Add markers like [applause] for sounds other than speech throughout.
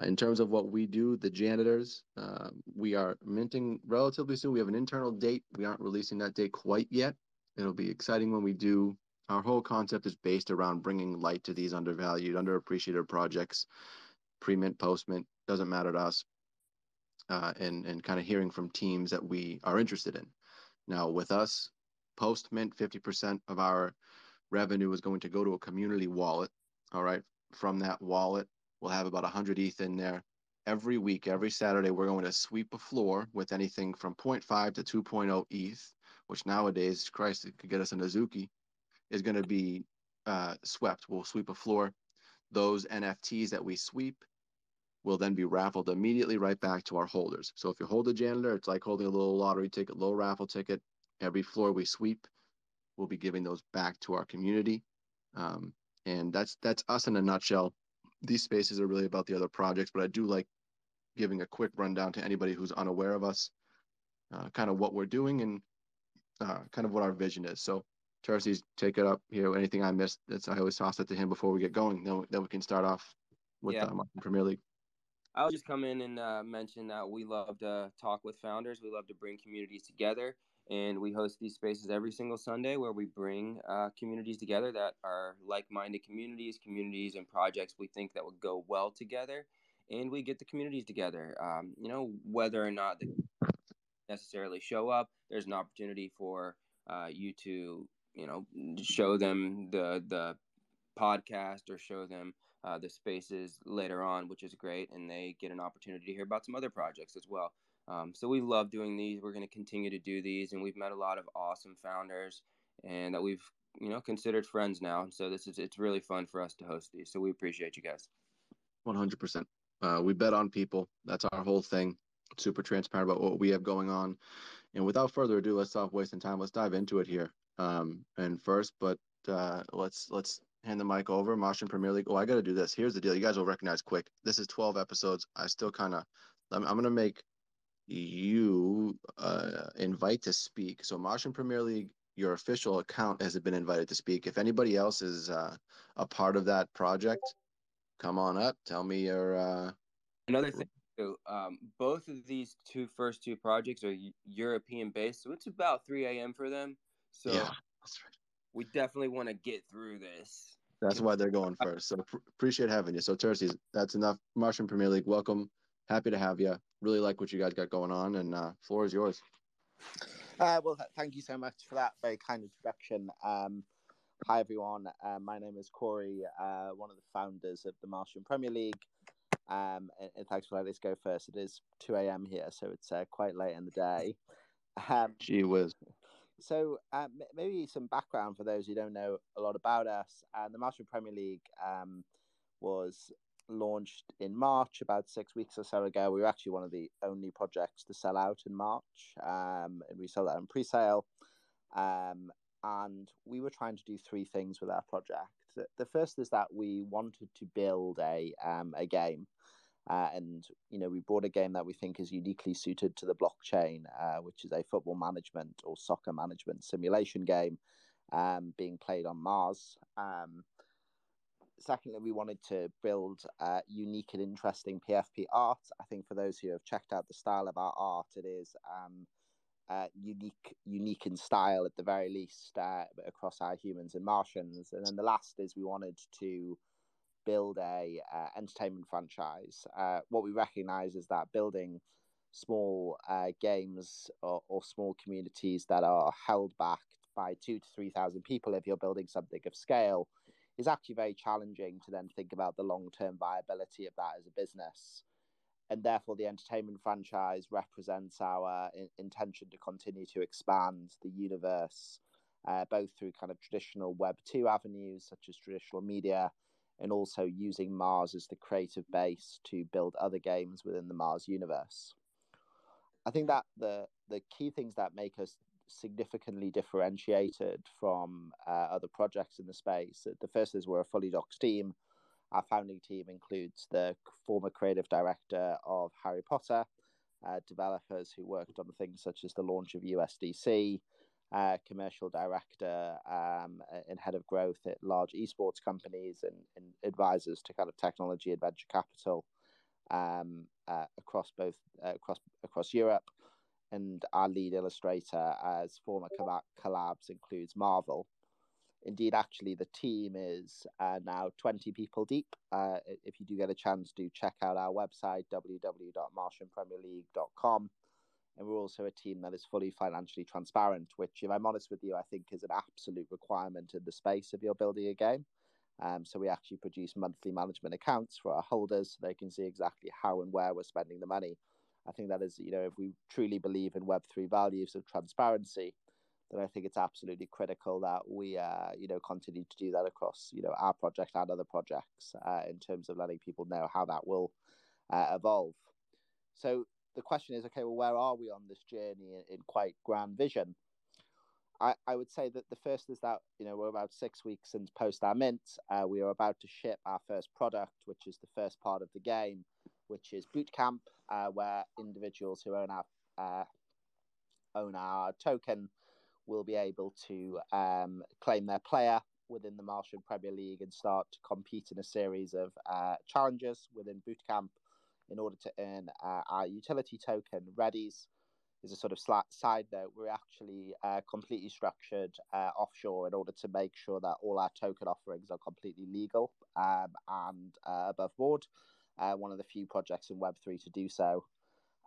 Uh, in terms of what we do, the janitors, uh, we are minting relatively soon. We have an internal date. We aren't releasing that date quite yet. It'll be exciting when we do. Our whole concept is based around bringing light to these undervalued, underappreciated projects. Pre-mint, post-mint doesn't matter to us, uh, and and kind of hearing from teams that we are interested in. Now, with us, post-mint, 50% of our revenue is going to go to a community wallet. All right, from that wallet, We'll have about 100 ETH in there. Every week, every Saturday, we're going to sweep a floor with anything from 0.5 to 2.0 ETH, which nowadays, Christ, it could get us a Azuki, is going to be uh, swept. We'll sweep a floor. Those NFTs that we sweep will then be raffled immediately right back to our holders. So if you hold a janitor, it's like holding a little lottery ticket, little raffle ticket. Every floor we sweep, we'll be giving those back to our community. Um, and that's that's us in a nutshell these spaces are really about the other projects, but I do like giving a quick rundown to anybody who's unaware of us, uh, kind of what we're doing and uh, kind of what our vision is. So, Terces take it up here. Anything I missed, that's I always toss it to him before we get going. Then, then we can start off with yeah. um, Premier League. I'll just come in and uh, mention that we love to talk with founders. We love to bring communities together and we host these spaces every single Sunday where we bring uh, communities together that are like-minded communities, communities and projects we think that would go well together, and we get the communities together. Um, you know, whether or not they necessarily show up, there's an opportunity for uh, you to, you know, show them the the podcast or show them uh, the spaces later on, which is great, and they get an opportunity to hear about some other projects as well. Um, so we love doing these. We're going to continue to do these, and we've met a lot of awesome founders, and that we've you know considered friends now. So this is it's really fun for us to host these. So we appreciate you guys. One hundred percent. Uh, we bet on people. That's our whole thing. Super transparent about what we have going on. And without further ado, let's stop wasting time. Let's dive into it here. Um, and first, but uh, let's let's hand the mic over. Martian Premier League. Oh, I got to do this. Here's the deal. You guys will recognize quick. This is 12 episodes. I still kind of. I'm, I'm gonna make you uh, invite to speak. So Martian Premier League, your official account has been invited to speak. If anybody else is uh, a part of that project, come on up. Tell me your. Uh... Another thing. Too, um, both of these two first two projects are European based, so it's about 3 a.m. for them. So yeah, we definitely want to get through this. That's why they're going first. So pr- appreciate having you. So Terces, that's enough. Martian Premier League, welcome. Happy to have you really like what you guys got going on, and uh, floor is yours. Uh, well, th- thank you so much for that very kind introduction. Um, hi, everyone. Uh, my name is Corey, uh, one of the founders of the Martian Premier League. Um, and, and, thanks for letting us go first. It is 2 a.m. here, so it's uh, quite late in the day. Um, Gee whiz. So, uh, maybe some background for those who don't know a lot about us. Uh, the Martian Premier League um, was launched in March, about six weeks or so ago. We were actually one of the only projects to sell out in March, um, and we sold that in pre-sale. Um, and we were trying to do three things with our project. The, first is that we wanted to build a um, a game, uh, and you know we brought a game that we think is uniquely suited to the blockchain, uh, which is a football management or soccer management simulation game, um, being played on Mars. Um, secondly, we wanted to build uh, unique and interesting PFP art. I think for those who have checked out the style of our art, it is um, uh, unique, unique in style at the very least uh, across our humans and Martians. And then the last is we wanted to build a uh, entertainment franchise. Uh, what we recognize is that building small uh, games or, or small communities that are held back by two to three thousand people if you're building something of scale is actually very challenging to then think about the long term viability of that as a business. And therefore, the entertainment franchise represents our in- intention to continue to expand the universe, uh, both through kind of traditional Web 2 avenues, such as traditional media, and also using Mars as the creative base to build other games within the Mars universe. I think that the the key things that make us significantly differentiated from uh, other projects in the space. The first is we're a fully doxed team. Our founding team includes the former creative director of Harry Potter, uh, developers who worked on things such as the launch of USDC, uh, commercial director um, and head of growth at large esports companies, and, and, advisors to kind of technology and venture capital. um, uh, across both uh, across across Europe, and our lead illustrator as former collabs includes Marvel. Indeed, actually, the team is uh, now 20 people deep. Uh, if you do get a chance, do check out our website, www.martianpremierleague.com. And we're also a team that is fully financially transparent, which, if I'm honest with you, I think is an absolute requirement in the space if you're building a game. Um, so we actually produce monthly management accounts for our holders so they can see exactly how and where we're spending the money. I think that is, you know, if we truly believe in Web3 values of transparency, then I think it's absolutely critical that we, uh, you know, continue to do that across, you know, our project and other projects uh, in terms of letting people know how that will uh, evolve. So the question is, okay, well, where are we on this journey in, in quite grand vision? I, I would say that the first is that you know we're about six weeks since post our mint. Uh, we are about to ship our first product, which is the first part of the game, which is Boot Camp, uh, where individuals who own our uh, own our token will be able to um, claim their player within the Martian Premier League and start to compete in a series of uh, challenges within Boot Camp in order to earn uh, our utility token, Readies is a sort of side note. We're actually uh, completely structured uh, offshore in order to make sure that all our token offerings are completely legal um, and above board. Uh, one of the few projects in Web3 to do so.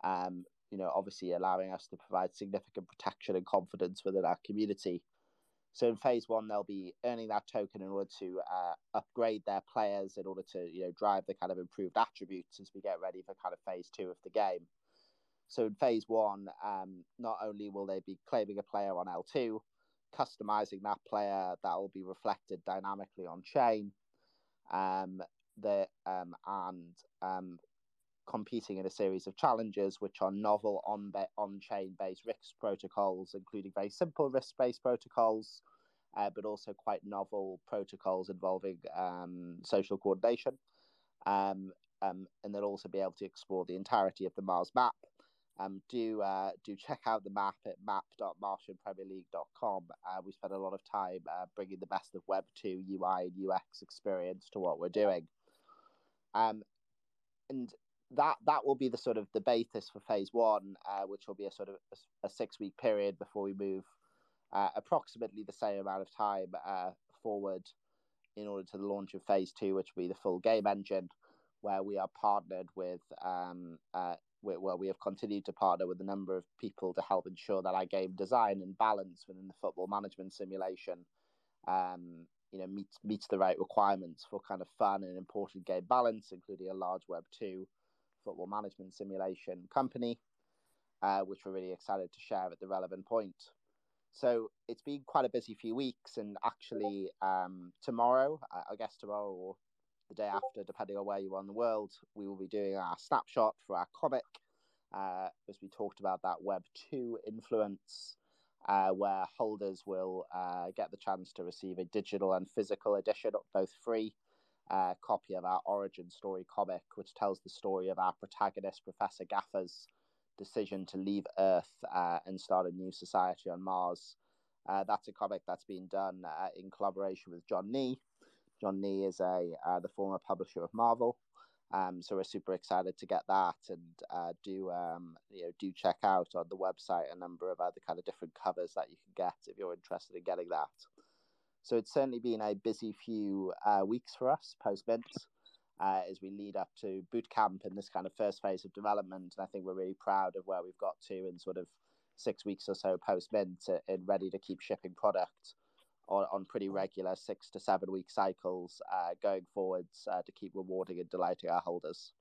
Um, you know, obviously allowing us to provide significant protection and confidence within our community. So in phase one, they'll be earning that token in order to uh, upgrade their players in order to you know drive the kind of improved attributes as we get ready for kind of phase two of the game. So in phase one, um, not only will they be claiming a player on L2, customizing that player that will be reflected dynamically on chain, um, the, um, and um, competing in a series of challenges which are novel on on chain based risk protocols, including very simple risk based protocols, uh, but also quite novel protocols involving um, social coordination. Um, um, and they'll also be able to explore the entirety of the Mars map um, do uh, do check out the map at map.martianpremierleague.com. Uh, we spent a lot of time uh, bringing the best of Web two UI and UX experience to what we're doing, um, and that that will be the sort of the basis for phase one, uh, which will be a sort of a, a six week period before we move uh, approximately the same amount of time uh, forward in order to the launch of phase two, which will be the full game engine, where we are partnered with um, uh, where we have continued to partner with a number of people to help ensure that our game design and balance within the football management simulation, um, you know, meets meets the right requirements for kind of fun and important game balance, including a large Web two football management simulation company, uh, which we're really excited to share at the relevant point. So it's been quite a busy few weeks, and actually um, tomorrow, I guess tomorrow or the day after, depending on where you are in the world, we will be doing our snapshot for our comic, uh, as we talked about that Web 2 influence, uh, where holders will uh, get the chance to receive a digital and physical edition, both free. Uh, copy of our origin story comic, which tells the story of our protagonist, Professor Gaffer's decision to leave Earth uh, and start a new society on Mars. Uh, that's a comic that's been done in collaboration with John Nee, John Nee is a uh, the former publisher of Marvel. Um, so we're super excited to get that and uh, do um, you know do check out on the website a number of other kind of different covers that you can get if you're interested in getting that. So it's certainly been a busy few uh, weeks for us post mint uh, as we lead up to boot camp in this kind of first phase of development. And I think we're really proud of where we've got to in sort of six weeks or so post mint and ready to keep shipping product on, on pretty regular six to seven week cycles uh, going forwards uh, to keep rewarding and delighting our holders.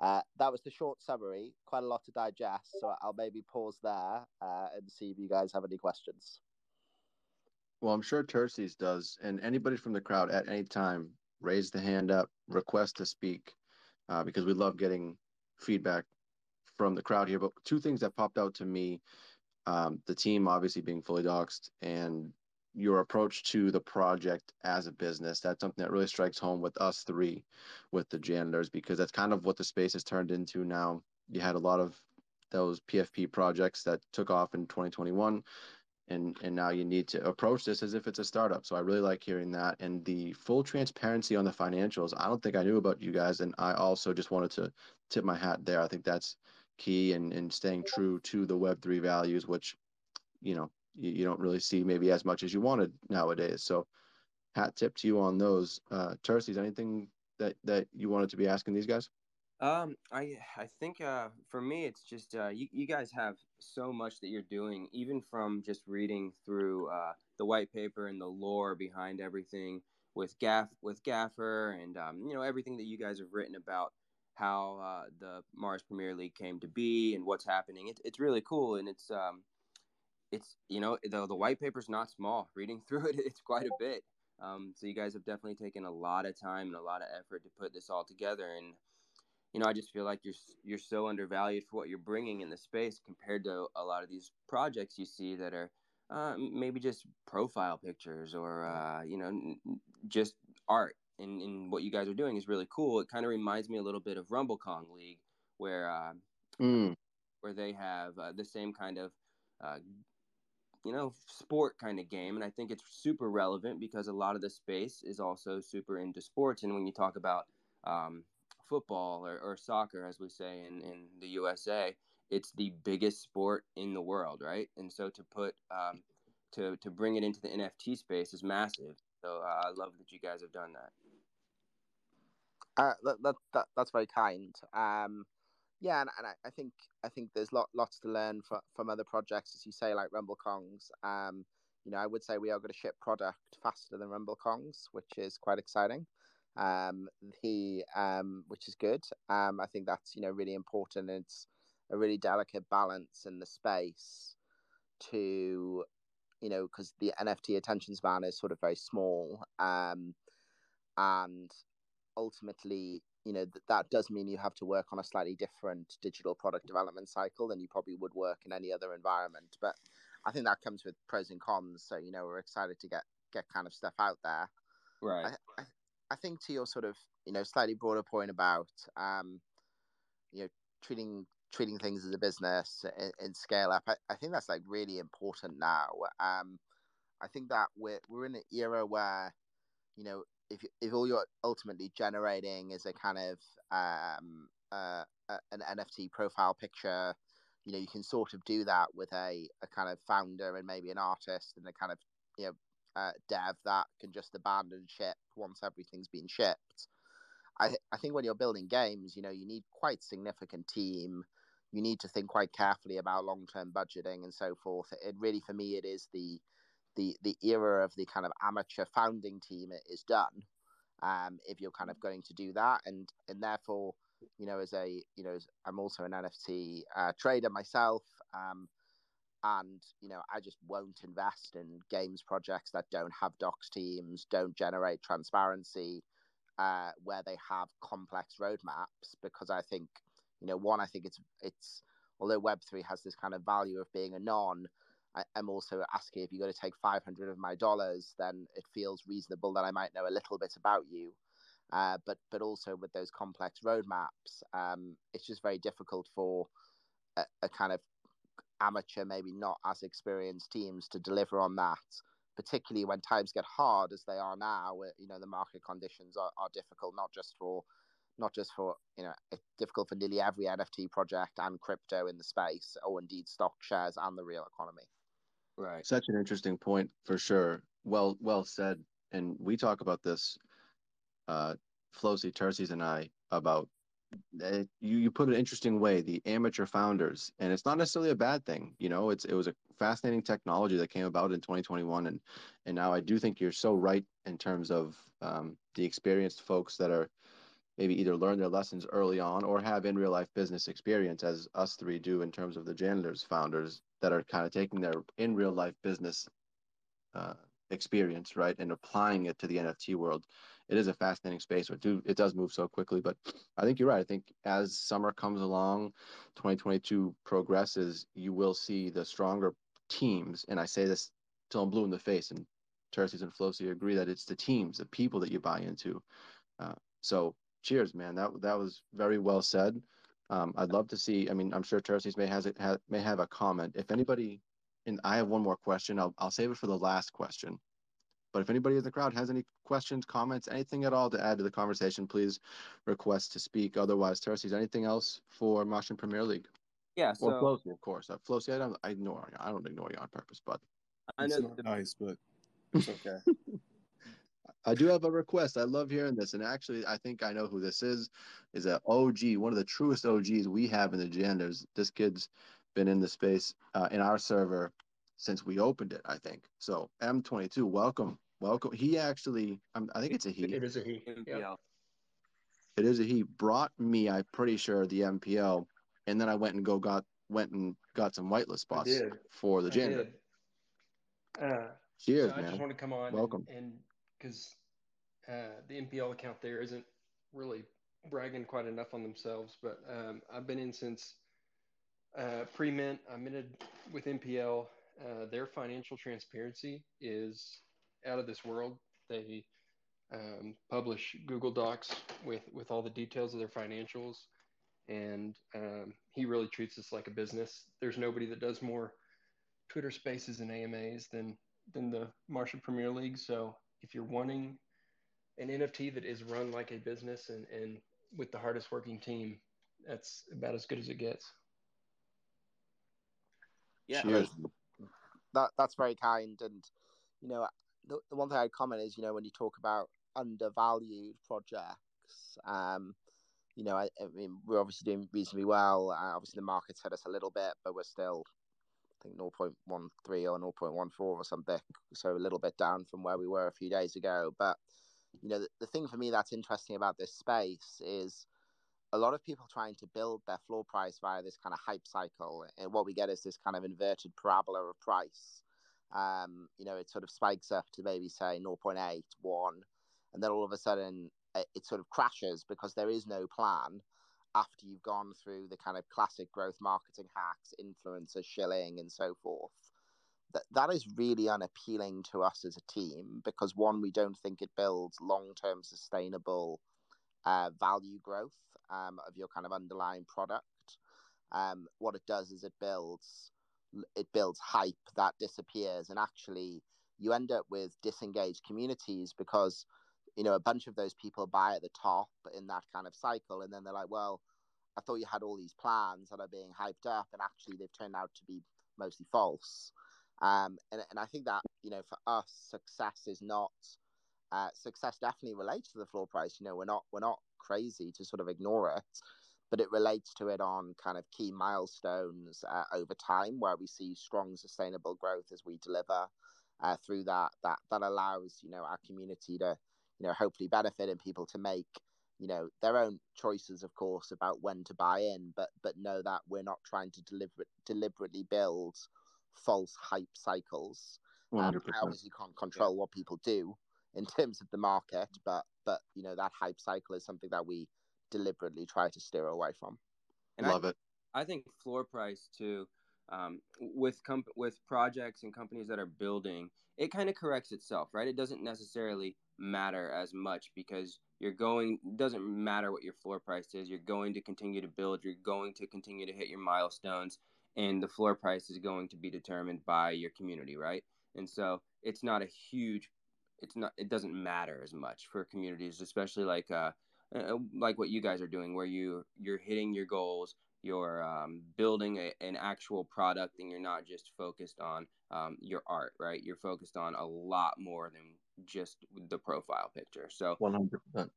Uh, that was the short summary, quite a lot to digest. So I'll maybe pause there uh, and see if you guys have any questions. Well, I'm sure Terces does. And anybody from the crowd at any time, raise the hand up, request to speak, uh, because we love getting feedback from the crowd here. But two things that popped out to me um, the team obviously being fully doxxed and your approach to the project as a business. That's something that really strikes home with us three, with the janitors, because that's kind of what the space has turned into now. You had a lot of those PFP projects that took off in 2021, and and now you need to approach this as if it's a startup. So I really like hearing that and the full transparency on the financials. I don't think I knew about you guys, and I also just wanted to tip my hat there. I think that's key and and staying true to the Web three values, which you know you, don't really see maybe as much as you wanted nowadays. So hat tip to you on those. Uh, Terces, anything that that you wanted to be asking these guys? Um, I I think uh, for me it's just uh, you you guys have so much that you're doing, even from just reading through uh, the white paper and the lore behind everything with Gaff with Gaffer and um, you know everything that you guys have written about how uh, the Mars Premier League came to be and what's happening. It's it's really cool and it's um it's you know the the white paper's not small. Reading [laughs] through it, it's quite a bit. Um, so you guys have definitely taken a lot of time and a lot of effort to put this all together and you know, I just feel like you're you're so undervalued for what you're bringing in the space compared to a lot of these projects you see that are uh, maybe just profile pictures or uh, you know just art. And, and what you guys are doing is really cool. It kind of reminds me a little bit of Rumble Kong League, where uh, mm. where they have uh, the same kind of uh, you know sport kind of game, and I think it's super relevant because a lot of the space is also super into sports. And when you talk about um, football or, or soccer, as we say in, in the USA, it's the biggest sport in the world, right? And so to put um, to to bring it into the NFT space is massive. So uh, I love that you guys have done that. Uh, that, that, that that's very kind. Um, yeah, and, and I, I, think I think there's lot lots to learn from from other projects, as you say, like Rumble Kongs. Um, you know, I would say we are going to ship product faster than Rumble Kongs, which is quite exciting um, he um, which is good. Um, I think that's you know really important. It's a really delicate balance in the space to you know because the NFT attention span is sort of very small, um, and ultimately you know th- that does mean you have to work on a slightly different digital product development cycle than you probably would work in any other environment. But I think that comes with pros and cons. So you know we're excited to get get kind of stuff out there. Right. I, I, I think to your sort of you know slightly broader point about um, you know treating treating things as a business in, in scale up, I, I, think that's like really important now. Um, I think that we're we're in an era where you know if if all you're ultimately generating is a kind of um, uh, an NFT profile picture, you know you can sort of do that with a, a kind of founder and maybe an artist and a kind of you know uh, dev that can just abandon ship once everything's been shipped. I I think when you're building games, you know, you need quite significant team. You need to think quite carefully about long term budgeting and so forth. It really, for me, it is the the the era of the kind of amateur founding team is done. Um, if you're kind of going to do that, and and therefore, you know, as a you know, I'm also an NFT uh, trader myself. Um, and you know i just won't invest in games projects that don't have doxxed teams don't generate transparency uh, where they have complex roadmaps because i think you know one i think it's it's although web3 has this kind of value of being a non I, am also asking if you're going to take 500 of my dollars then it feels reasonable that i might know a little bit about you uh, but but also with those complex roadmaps um, it's just very difficult for a, a kind of amateur, maybe not as experienced teams to deliver on that, particularly when times get hard as they are now. You know, the market conditions are, are difficult, not just for not just for you know it's difficult for nearly every NFT project and crypto in the space, or indeed stock shares and the real economy. Right. Such an interesting point for sure. Well, well said. And we talk about this, uh, Flosi, Terces, and I about you you put it an interesting way the amateur founders and it's not necessarily a bad thing you know it's it was a fascinating technology that came about in 2021 and and now i do think you're so right in terms of um, the experienced folks that are maybe either learn their lessons early on or have in real life business experience as us three do in terms of the janitors founders that are kind of taking their in real life business uh, experience right and applying it to the nft world it is a fascinating space. It do it does move so quickly, but I think you're right. I think as summer comes along, 2022 progresses, you will see the stronger teams. And I say this till I'm blue in the face. And Terces and Flosi agree that it's the teams, the people that you buy into. Uh, so cheers, man. That that was very well said. Um, I'd love to see. I mean, I'm sure Terces may has it ha, may have a comment. If anybody and I have one more question. I'll I'll save it for the last question. But if anybody in the crowd has any questions, comments, anything at all to add to the conversation, please request to speak. Otherwise, Terces, anything else for Martian Premier League? Yeah, so or Flosi, of course. Uh, Flosi, I don't, I ignore you. I don't ignore you on purpose, but I know It's not the, nice, but it's okay. [laughs] I do have a request. I love hearing this, and actually, I think I know who this is. Is a OG, one of the truest OGs we have in the janitors. This kid's been in the space uh, in our server since we opened it. I think so. M22, welcome, welcome. He actually, um, I think it's a he. It is a he. Yeah. It is a he. Brought me, I'm pretty sure, the MPL, and then I went and go got went and got some whitelist spots did. for the I janitor. Uh, Cheers, so I man. just want to come on Welcome. and because uh, the MPL account there isn't really bragging quite enough on themselves, but um, I've been in since uh, pre-mint. I'm in it with MPL. Uh, their financial transparency is out of this world. They um, publish Google Docs with with all the details of their financials, and um, he really treats us like a business. There's nobody that does more Twitter Spaces and AMAs than than the Martian Premier League. So if you're wanting an NFT that is run like a business and, and with the hardest working team, that's about as good as it gets. Yeah. Cheers. that that's very kind. And you know, the, the one thing I'd comment is, you know, when you talk about undervalued projects, um, you know, I, I mean, we're obviously doing reasonably well. Uh, obviously, the market's hit us a little bit, but we're still, I think, 0.13 or 0.14 or something. So a little bit down from where we were a few days ago. But, you know, the, the thing for me that's interesting about this space is a lot of people trying to build their floor price via this kind of hype cycle. And what we get is this kind of inverted parabola of price. Um, you know, it sort of spikes up to maybe say 0.8, 1, and then all of a sudden it, it sort of crashes because there is no plan after you've gone through the kind of classic growth marketing hacks, influencer shilling, and so forth. That that is really unappealing to us as a team because one, we don't think it builds long term sustainable uh, value growth um, of your kind of underlying product. Um, what it does is it builds it builds hype that disappears, and actually you end up with disengaged communities because you know a bunch of those people buy at the top in that kind of cycle, and then they're like, well, I thought you had all these plans that are being hyped up, and actually they've turned out to be mostly false. Um, and, and I think that you know for us, success is not uh, success definitely relates to the floor price. You know, we're not we're not crazy to sort of ignore it, but it relates to it on kind of key milestones uh, over time where we see strong sustainable growth as we deliver uh, through that that that allows you know our community to you know hopefully benefiting people to make you know their own choices of course about when to buy in but but know that we're not trying to deliberate, deliberately build false hype cycles um, 100%. I can't control what people do in [laughs] terms of the market, but but you know that hype cycle is something that we deliberately try to steer away from. And I Love it. I think floor price too, um, with comp- with projects and companies that are building, it kind of corrects itself, right? It doesn't necessarily matter as much because you're going. Doesn't matter what your floor price is. You're going to continue to build. You're going to continue to hit your milestones, and the floor price is going to be determined by your community, right? And so it's not a huge. It's not. It doesn't matter as much for communities, especially like uh, uh, like what you guys are doing, where you you're hitting your goals you're um, building a, an actual product and you're not just focused on um, your art right you're focused on a lot more than just the profile picture so 100%.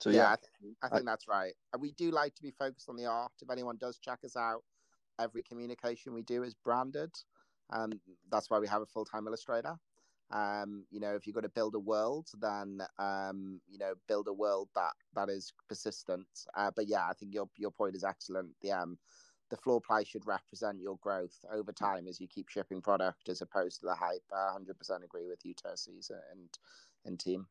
So, yeah, yeah, I, th- I think that's right. We do like to be focused on the art. If anyone does check us out, every communication we do is branded. Um, that's why we have a full time illustrator. Um, you know, if you're going to build a world, then um, you know, build a world that that is persistent. Uh, but yeah, I think your your point is excellent. The um, the floor price should represent your growth over time as you keep shipping product, as opposed to the hype. I 100% agree with you, Terces and and team.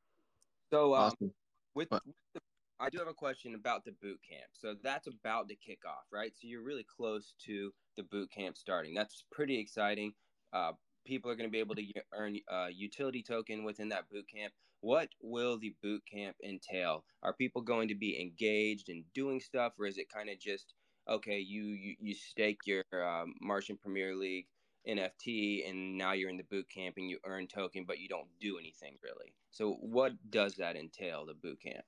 so um, awesome. with, with the, I do have a question about the boot camp. So that's about to kick off, right? So you're really close to the boot camp starting. That's pretty exciting. Uh, people are going to be able to earn a utility token within that boot camp. What will the boot camp entail? Are people going to be engaged in doing stuff, or is it kind of just okay? You you, you stake your um, Martian Premier League NFT and now you're in the boot camp and you earn token, but you don't do anything really. So what does that entail, the boot camp?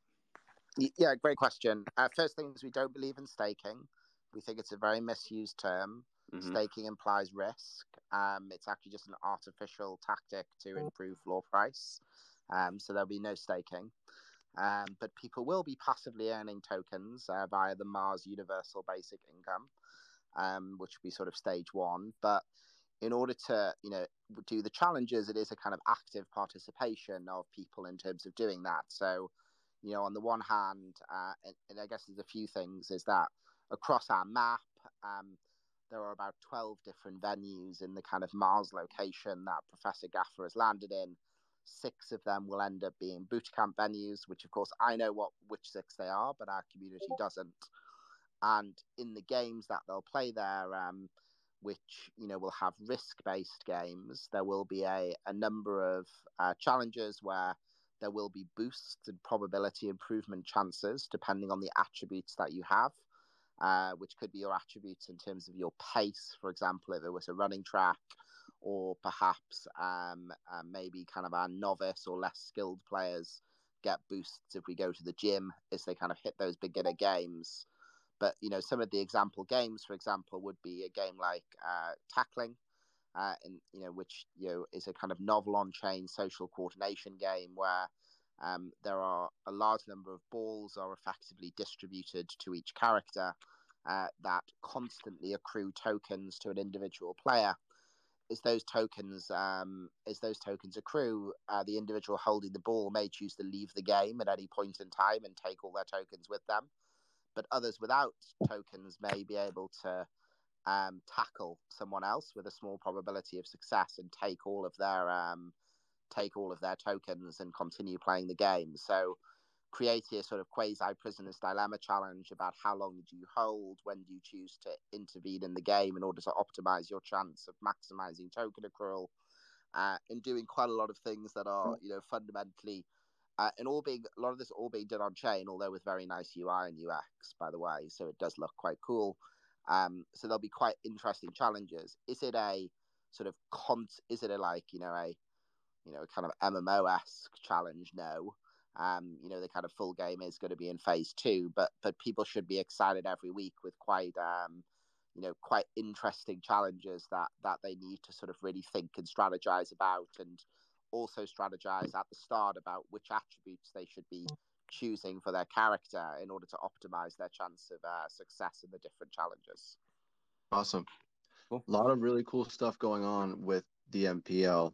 Yeah, great question. Uh, first things we don't believe in staking. We think it's a very misused term. Mm-hmm. Staking implies risk. Um, it's actually just an artificial tactic to improve floor price. Um, so there'll be no staking. Um, but people will be passively earning tokens uh, via the Mars Universal Basic Income, um, which will be sort of stage one. But in order to, you know, do the challenges, it is a kind of active participation of people in terms of doing that. So, you know, on the one hand, uh, and, and, I guess there's a few things, is that across our map, um, there are about 12 different venues in the kind of Mars location that Professor Gaffer has landed in Six of them will end up being boot camp venues, which of course I know what which six they are, but our community doesn't. And in the games that they'll play there, um, which you know will have risk-based games, there will be a, a number of uh, challenges where there will be boosts and probability improvement chances depending on the attributes that you have. Uh, which could be your attributes in terms of your pace, for example, if it was a running track, or perhaps um, uh, maybe kind of our novice or less skilled players get boosts if we go to the gym as they kind of hit those beginner games. But you know, some of the example games, for example, would be a game like uh, tackling, uh, in you know, which you know is a kind of novel on-chain social coordination game where um, there are a large number of balls are effectively distributed to each character uh, that constantly accrue tokens to an individual player as those tokens um, as those tokens accrue, uh, the individual holding the ball may choose to leave the game at any point in time and take all their tokens with them. But others without tokens may be able to um, tackle someone else with a small probability of success and take all of their um, take all of their tokens and continue playing the game. So create a sort of quasi prisoner's dilemma challenge about how long do you hold, when do you choose to intervene in the game in order to optimize your chance of maximizing token accrual, uh, and doing quite a lot of things that are you know fundamentally. Uh, and all being a lot of this all being done on chain, although with very nice UI and UX, by the way, so it does look quite cool. Um, so there'll be quite interesting challenges. Is it a sort of con? Is it a like you know a you know kind of MMO esque challenge? No. Um, you know, the kind of full game is going to be in phase two, but but people should be excited every week with quite um, you know quite interesting challenges that that they need to sort of really think and strategize about, and also strategize at the start about which attributes they should be choosing for their character in order to optimize their chance of uh, success in the different challenges. Awesome. Cool. A lot of really cool stuff going on with the MPL.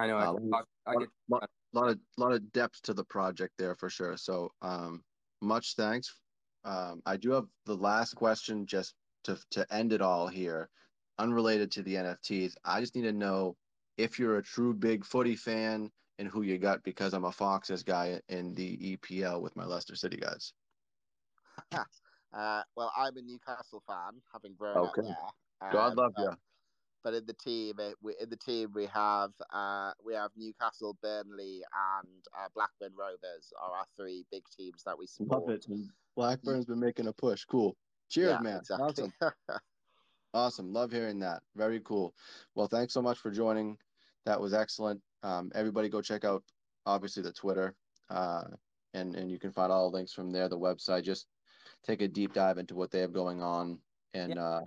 I know. Uh, I, I, I get, a lot of lot of depth to the project there for sure. So um, much thanks. Um, I do have the last question just to to end it all here, unrelated to the NFTs. I just need to know if you're a true big footy fan and who you got because I'm a Foxes guy in the EPL with my Leicester City guys. [laughs] uh, well, I'm a Newcastle fan, having grown okay. up there. God um, love you but in the team, it, we, in the team we have uh, we have Newcastle, Burnley, and uh, Blackburn Rovers are our three big teams that we support. Love it. Blackburn's been making a push. Cool. Cheers, yeah, man. Exactly. Awesome. [laughs] awesome. Love hearing that. Very cool. Well, thanks so much for joining. That was excellent. Um, everybody, go check out obviously the Twitter, uh, and and you can find all the links from there. The website. Just take a deep dive into what they have going on, and yeah. uh,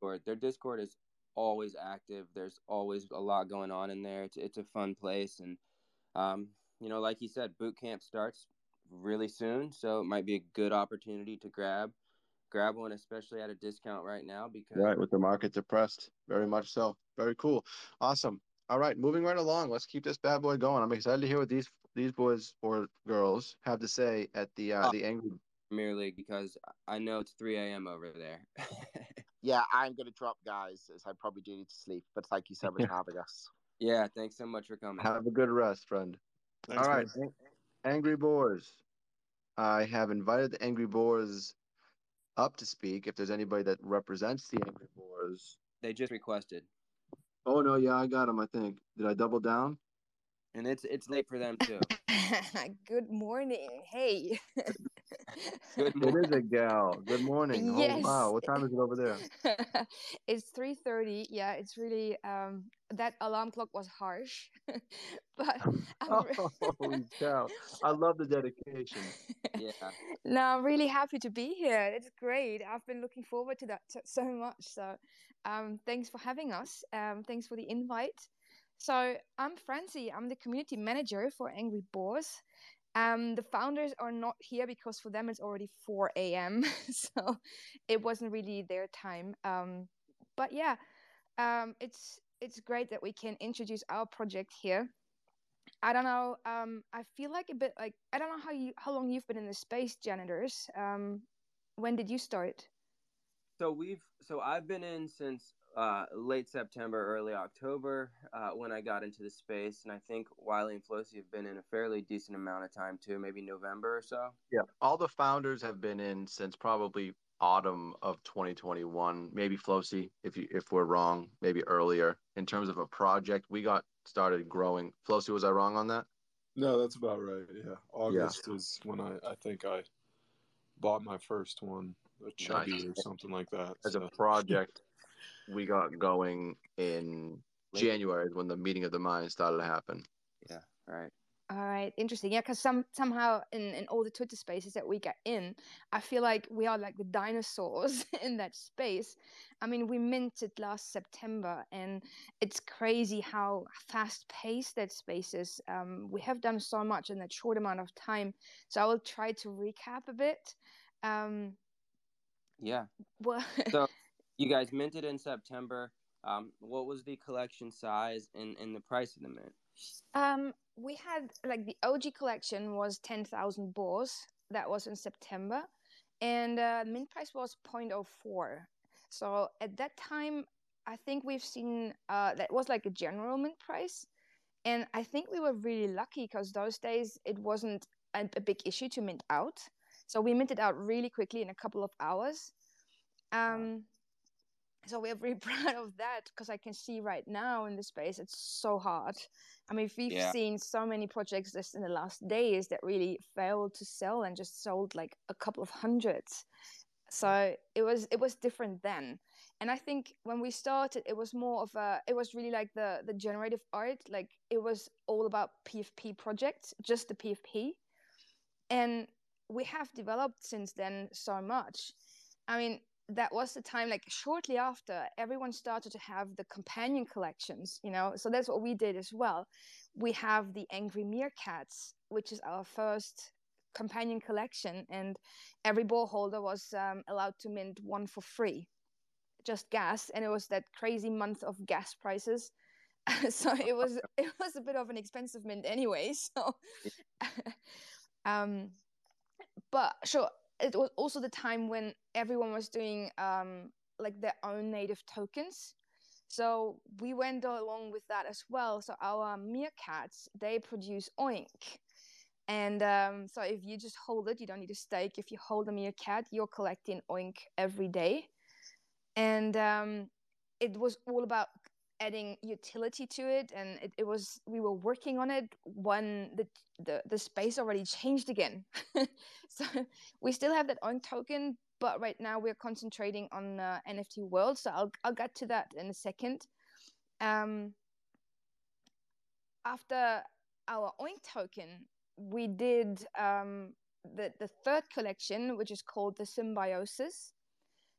or their Discord is always active. There's always a lot going on in there. It's it's a fun place, and um, you know, like you said, boot camp starts really soon, so it might be a good opportunity to grab grab one, especially at a discount right now. Because right with the market depressed, very much so. Very cool, awesome. All right, moving right along. Let's keep this bad boy going. I'm excited to hear what these these boys or girls have to say at the uh, the angry Premier League because I know it's 3 a.m. over there. [laughs] yeah, I'm going to drop, guys, as I probably do need to sleep. But thank you so much for having us. Yeah, thanks so much for coming. Have a good rest, friend. Thanks, All right, man. Angry Boars. I have invited the Angry Boars up to speak. If there's anybody that represents the Angry Boars, they just requested. Oh no, yeah, I got them. I think. Did I double down? And it's it's late for them too. [laughs] Good morning. Hey. [laughs] Good morning. It is a gal. Good morning. Yes. Oh, wow. What time is it over there? [laughs] it's 3.30. Yeah, it's really, um, that alarm clock was harsh. [laughs] but [laughs] I'm Holy cow. I love the dedication. Yeah. no, I'm really happy to be here. It's great. I've been looking forward to that so much. So um, thanks for having us. Um, thanks for the invite. So I'm Francie. I'm the community manager for Angry Boars. Um, the founders are not here because for them it's already 4 a.m. [laughs] so it wasn't really their time. Um, but yeah, um, it's it's great that we can introduce our project here. I don't know. Um, I feel like a bit like I don't know how you how long you've been in the space janitors. Um, when did you start? So we've so I've been in since uh, late September, early October uh, when I got into the space, and I think Wiley and Flosi have been in a fairly decent amount of time too, maybe November or so. Yeah, all the founders have been in since probably autumn of 2021, maybe Flosi, if you if we're wrong, maybe earlier. In terms of a project, we got started growing. Flosi, was I wrong on that? No, that's about right. Yeah, August yeah. is when I I think I bought my first one, a chubby nice. or something like that. As so. a project we got going in January when the meeting of the mind started to happen. Yeah, right. All right, interesting. Yeah, because some somehow in in all the Twitter spaces that we get in, I feel like we are like the dinosaurs [laughs] in that space. I mean, we minted last September, and it's crazy how fast paced that space is. Um, we have done so much in that short amount of time. So I will try to recap a bit. Um, yeah. Well, so [laughs] [laughs] you guys minted in September. Um, what was the collection size and, and the price of the mint? Um, we had like the OG collection was 10,000 boars. That was in September. And uh, mint price was 0.04. So at that time, I think we've seen uh, that was like a general mint price. And I think we were really lucky because those days it wasn't a, a, big issue to mint out. So we minted out really quickly in a couple of hours. Um, so we're very [laughs] proud of that because I can see right now in the space it's so hard. I mean, we've yeah. seen so many projects just in the last days that really failed to sell and just sold like a couple of hundreds. So mm. it was it was different then, and I think when we started, it was more of a it was really like the the generative art, like it was all about PFP projects, just the PFP, and we have developed since then so much. I mean, that was the time like shortly after everyone started to have the companion collections you know? So that's what we did as well. We have the angry meerkats which is our first companion collection and every boar holder was um, allowed to mint one for free just gas and it was that crazy month of gas prices. [laughs] So [laughs] it was it was a bit of an expensive mint anyway [laughs] so um but sure it was also the time when everyone was doing um, like their oink native tokens. So we went along with that as well. So our meerkats they produce oink, and um, so if you just hold it, you don't need a stake. If you hold a meerkat, you're collecting oink every day, and um, it was all about adding utility to it and it, it was we were working on it when the the, the space already changed again [laughs] so we still have that own token but right now we're concentrating on uh, nft world so i'll i'll get to that in a second um after our oink token we did um the the third collection which is called the symbiosis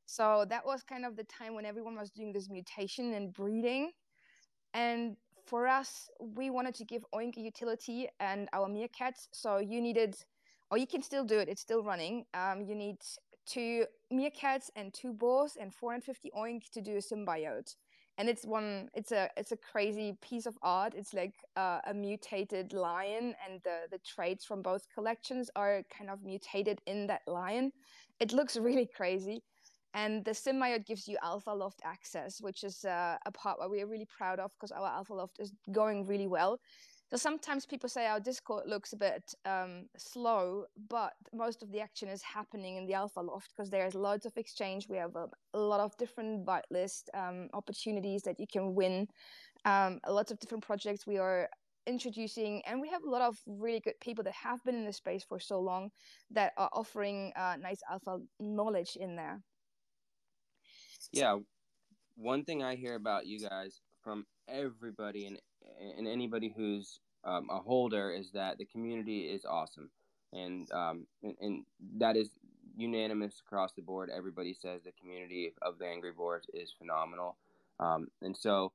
so that was kind of the time when everyone was doing this mutation and breeding. And for us, we wanted to give Oink a utility and our meerkats. So you needed, or you can still do it, it's still running. Um, you need two meerkats and two boars and 450 Oink to do a symbiote. And it's one, it's a, it's a crazy piece of art. It's like uh, a mutated lion, and the the traits from both collections are kind of mutated in that lion. It looks [laughs] really crazy and the symbiote gives you alpha loft access which is uh, a part where we're really proud of because our alpha loft is going really well so sometimes people say our discord looks a bit um, slow but most of the action is happening in the alpha loft because there's loads of exchange. We have a, a lot of different whitelist um, opportunities that you can win um, lots of different projects we are introducing and we have a lot of really good people that have been in the space for so long that are offering uh, nice alpha knowledge in there. Yeah one thing i hear about you guys from everybody and and anybody who's um, a holder is that the community is awesome. And, um, and and that is unanimous across the board. Everybody says the community of the angry boars is phenomenal. Um, and so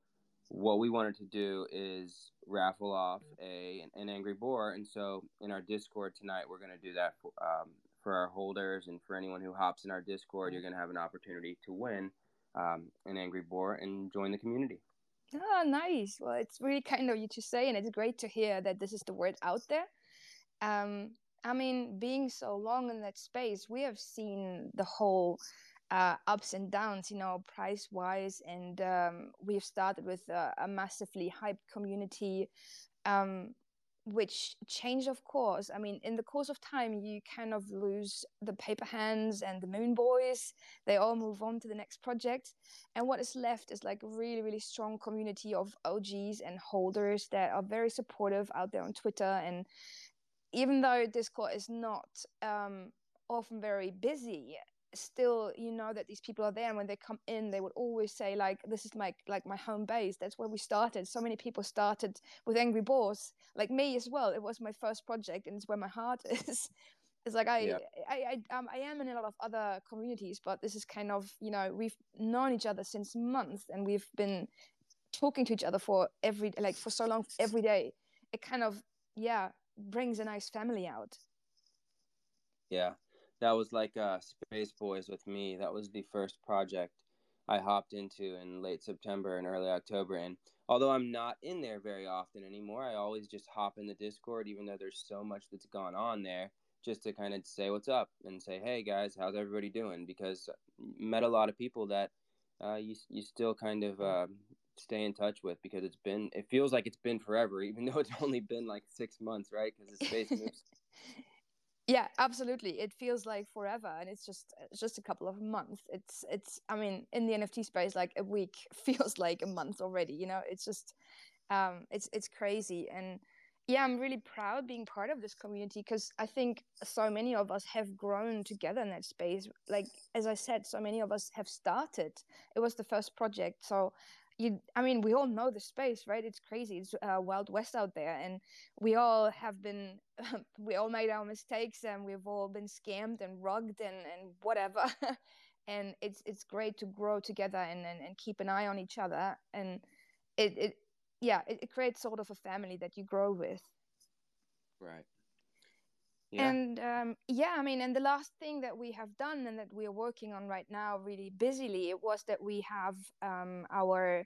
what we wanted to do is raffle off a an, angry boar. And so in our discord tonight we're going to do that for, um, for our holders. And for anyone who hops in our discord you're going to have an opportunity to win um, an angry boar and join the community oh nice well it's really kind of you to say and it's great to hear that this is the word out there um, i mean being so long in that space we have seen the whole uh, ups and downs, you know, price wise. And um, we've started with a, a massively hyped community, um, which changed, of course. I mean, in the course of time, you kind of lose the paper hands and the moon boys. They all move on to the next project. And what is left is like a really, really strong community of OGs and holders that are very supportive out there on Twitter. And even though Discord is not um, often very busy still you know that these people are there and when they come in they would always say like this is my like my home base. That's where we started. So many people started with angry boars like me as well. It was my first project and it's where my heart [laughs] is. It's like I, yeah. I I um, I am in a lot of other communities but this is kind of you know we've known each other since months and we've been talking to each other for every like for so long every day. It kind of yeah brings a nice family out. Yeah that was like uh, Space Boys with me. That was the first project I hopped into in late September and early October. And although I'm not in there very often anymore, I always just hop in the Discord, even though there's so much that's gone on there, just to kind of say what's up and say, hey guys, how's everybody doing? Because met a lot of people that uh, you you still kind of uh, stay in touch with because it's been it feels like it's been forever, even though it's [laughs] only been like six months, right? Because the space moves [laughs] yeah absolutely. It feels like forever and it's just it's just a couple of months. It's it's i mean in the nft space like a week [laughs] feels like a month already you know? It's just um it's it's crazy and yeah i'm really proud being part of this community because i think so many of us have grown together in that space. Like as i said so many of us have started. It was the first project so you i mean we all know the space right? It's crazy. It's uh, wild west out there and we all have been [laughs] we all made our mistakes and we've all been scammed and rugged and and whatever. [laughs] And it's it's great to grow together and and, and keep an eye on each other. And it it yeah it, it creates sort of a family that you grow with. Right yeah. And um, yeah, I mean, and the last thing that we have done and that we are working on right now, really busily, it was that we have um, our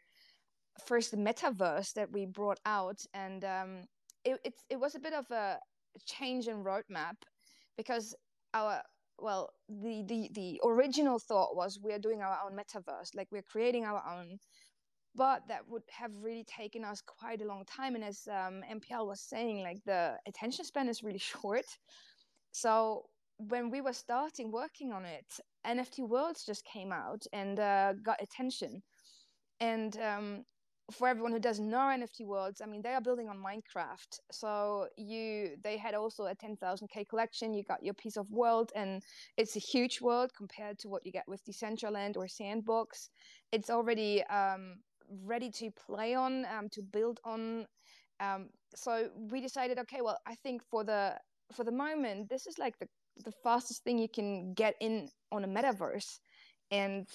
first metaverse that we brought out, and um, it, it's it was a bit of a change in roadmap because our well the the the original thought was we are doing our own metaverse, like we're creating our own but that would have really taken us quite a long time and as um, mpl was saying like the attention span is really [laughs] short. So when we were starting working on it nft worlds just came out and uh, got attention. And um, for everyone who doesn't know nft worlds i mean they are building on minecraft. So you they had also a 10000k collection. You got your piece of world and it's a huge world compared to what you get with decentraland or sandbox. It's already um, ready to play on, um, to build on. Um, so we decided, okay, well, I think for the for the moment, this is like the the fastest thing you can get in on a metaverse, and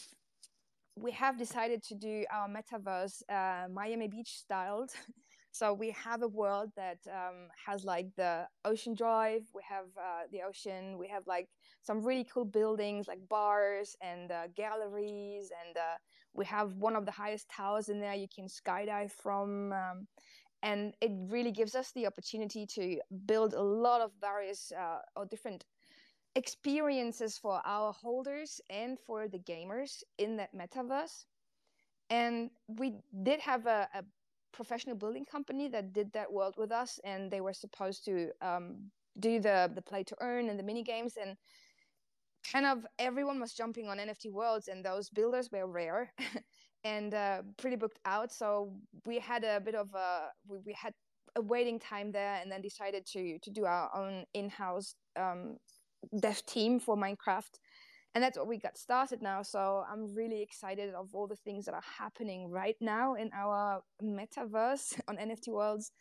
we have decided to do our metaverse uh, Miami Beach styled. [laughs] so we have a world that um, has like the ocean drive. We have uh, the ocean. We have like some really cool buildings like bars and uh, galleries and uh, we have one of the highest towers in there you can skydive from um, and it really gives us the opportunity to build a lot of various uh, or different experiences for our holders and for the gamers in that metaverse. And we did have a, a professional building company that did that world with us and they were supposed to um, do the the play to earn and the mini games and kind of everyone was jumping on NFT worlds, and those builders were rare [laughs] and uh, pretty booked out. So we had a bit of a we, we had a waiting time there, and then decided to to do our own in-house um, dev team for Minecraft. And that's what we got started now. So I'm really excited of all the things that are happening right now in our metaverse [laughs] on NFT Worlds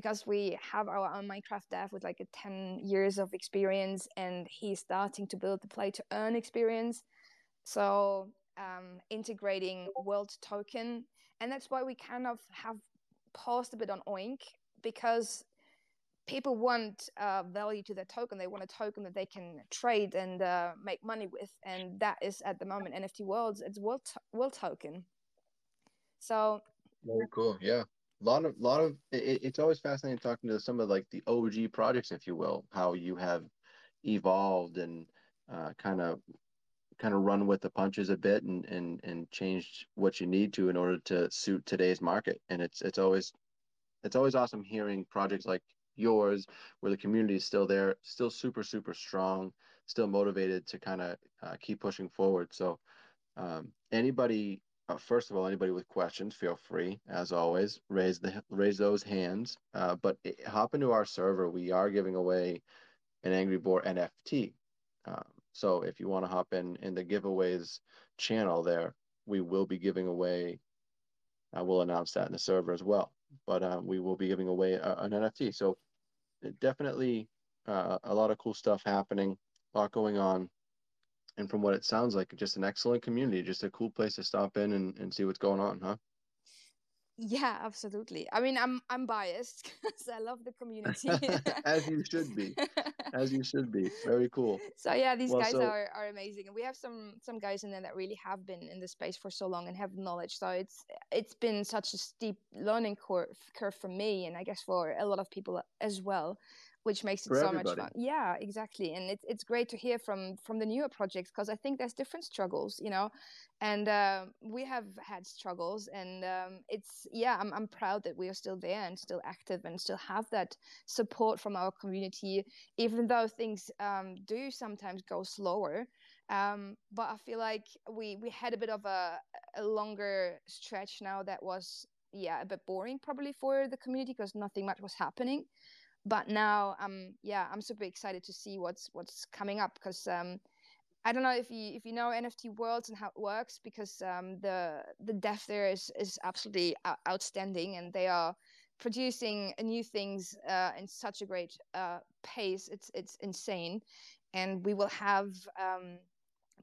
because we have our own Minecraft dev with like a 10 years of experience and he's starting to build the play to earn experience. So um, integrating world token. And that's why we kind of have paused a bit on Oink because people want uh, value to their token. They want a token that they can trade and uh, make money with. And that is at the moment NFT Worlds, it's world, world token. So very cool. Yeah a lot of lot of it, it's always fascinating talking to some of like the OG projects, if you will, how you have evolved and kind of kind of run with the punches a bit and and and changed what you need to in order to suit today's market. And it's it's always it's always awesome hearing projects like yours where the community is still there, still super super strong, still motivated to kind of uh, keep pushing forward. So um, anybody uh, first of all, anybody with questions, feel free, as always, raise the raise those hands. Uh, but it, hop into our server. We are giving away an Angry Boar NFT. Um, so if you want to hop in in the giveaways channel there, we will be giving away. I will announce that in the server as well. But um, we will be giving away a, an NFT. So definitely uh, a lot of cool stuff happening, a lot going on and from what it sounds like, just an excellent community, just a cool place to stop in and, and see what's going on, huh? Yeah, absolutely. I mean, I'm I'm biased [laughs] because I love the community. [laughs] As you should be. [laughs] As you should be. Very cool. So yeah, these well, guys so... are, are amazing, and we have some some guys in there that really have been in the space for so long and have knowledge. So it's it's been such a steep learning curve curve for me, and I guess for a lot of people as well which makes it so everybody. much fun. Yeah, exactly. And it's it's great to hear from from the newer projects because I think there's different struggles, you know, and uh, we have had struggles, and um, it's yeah, I'm I'm proud that we are still there and still active and still have that support from our community, even though things um, do sometimes go slower. Um, but I feel like we we had a bit of a, a longer stretch now that was yeah a bit boring probably for the community because nothing much was happening but now um yeah i'm super excited to see what's what's coming up because um I don't know if you if you know NFT worlds and how it works because um, the the dev there is is absolutely outstanding and they are producing new things uh, in such a great uh, pace. It's it's insane, and we will have um,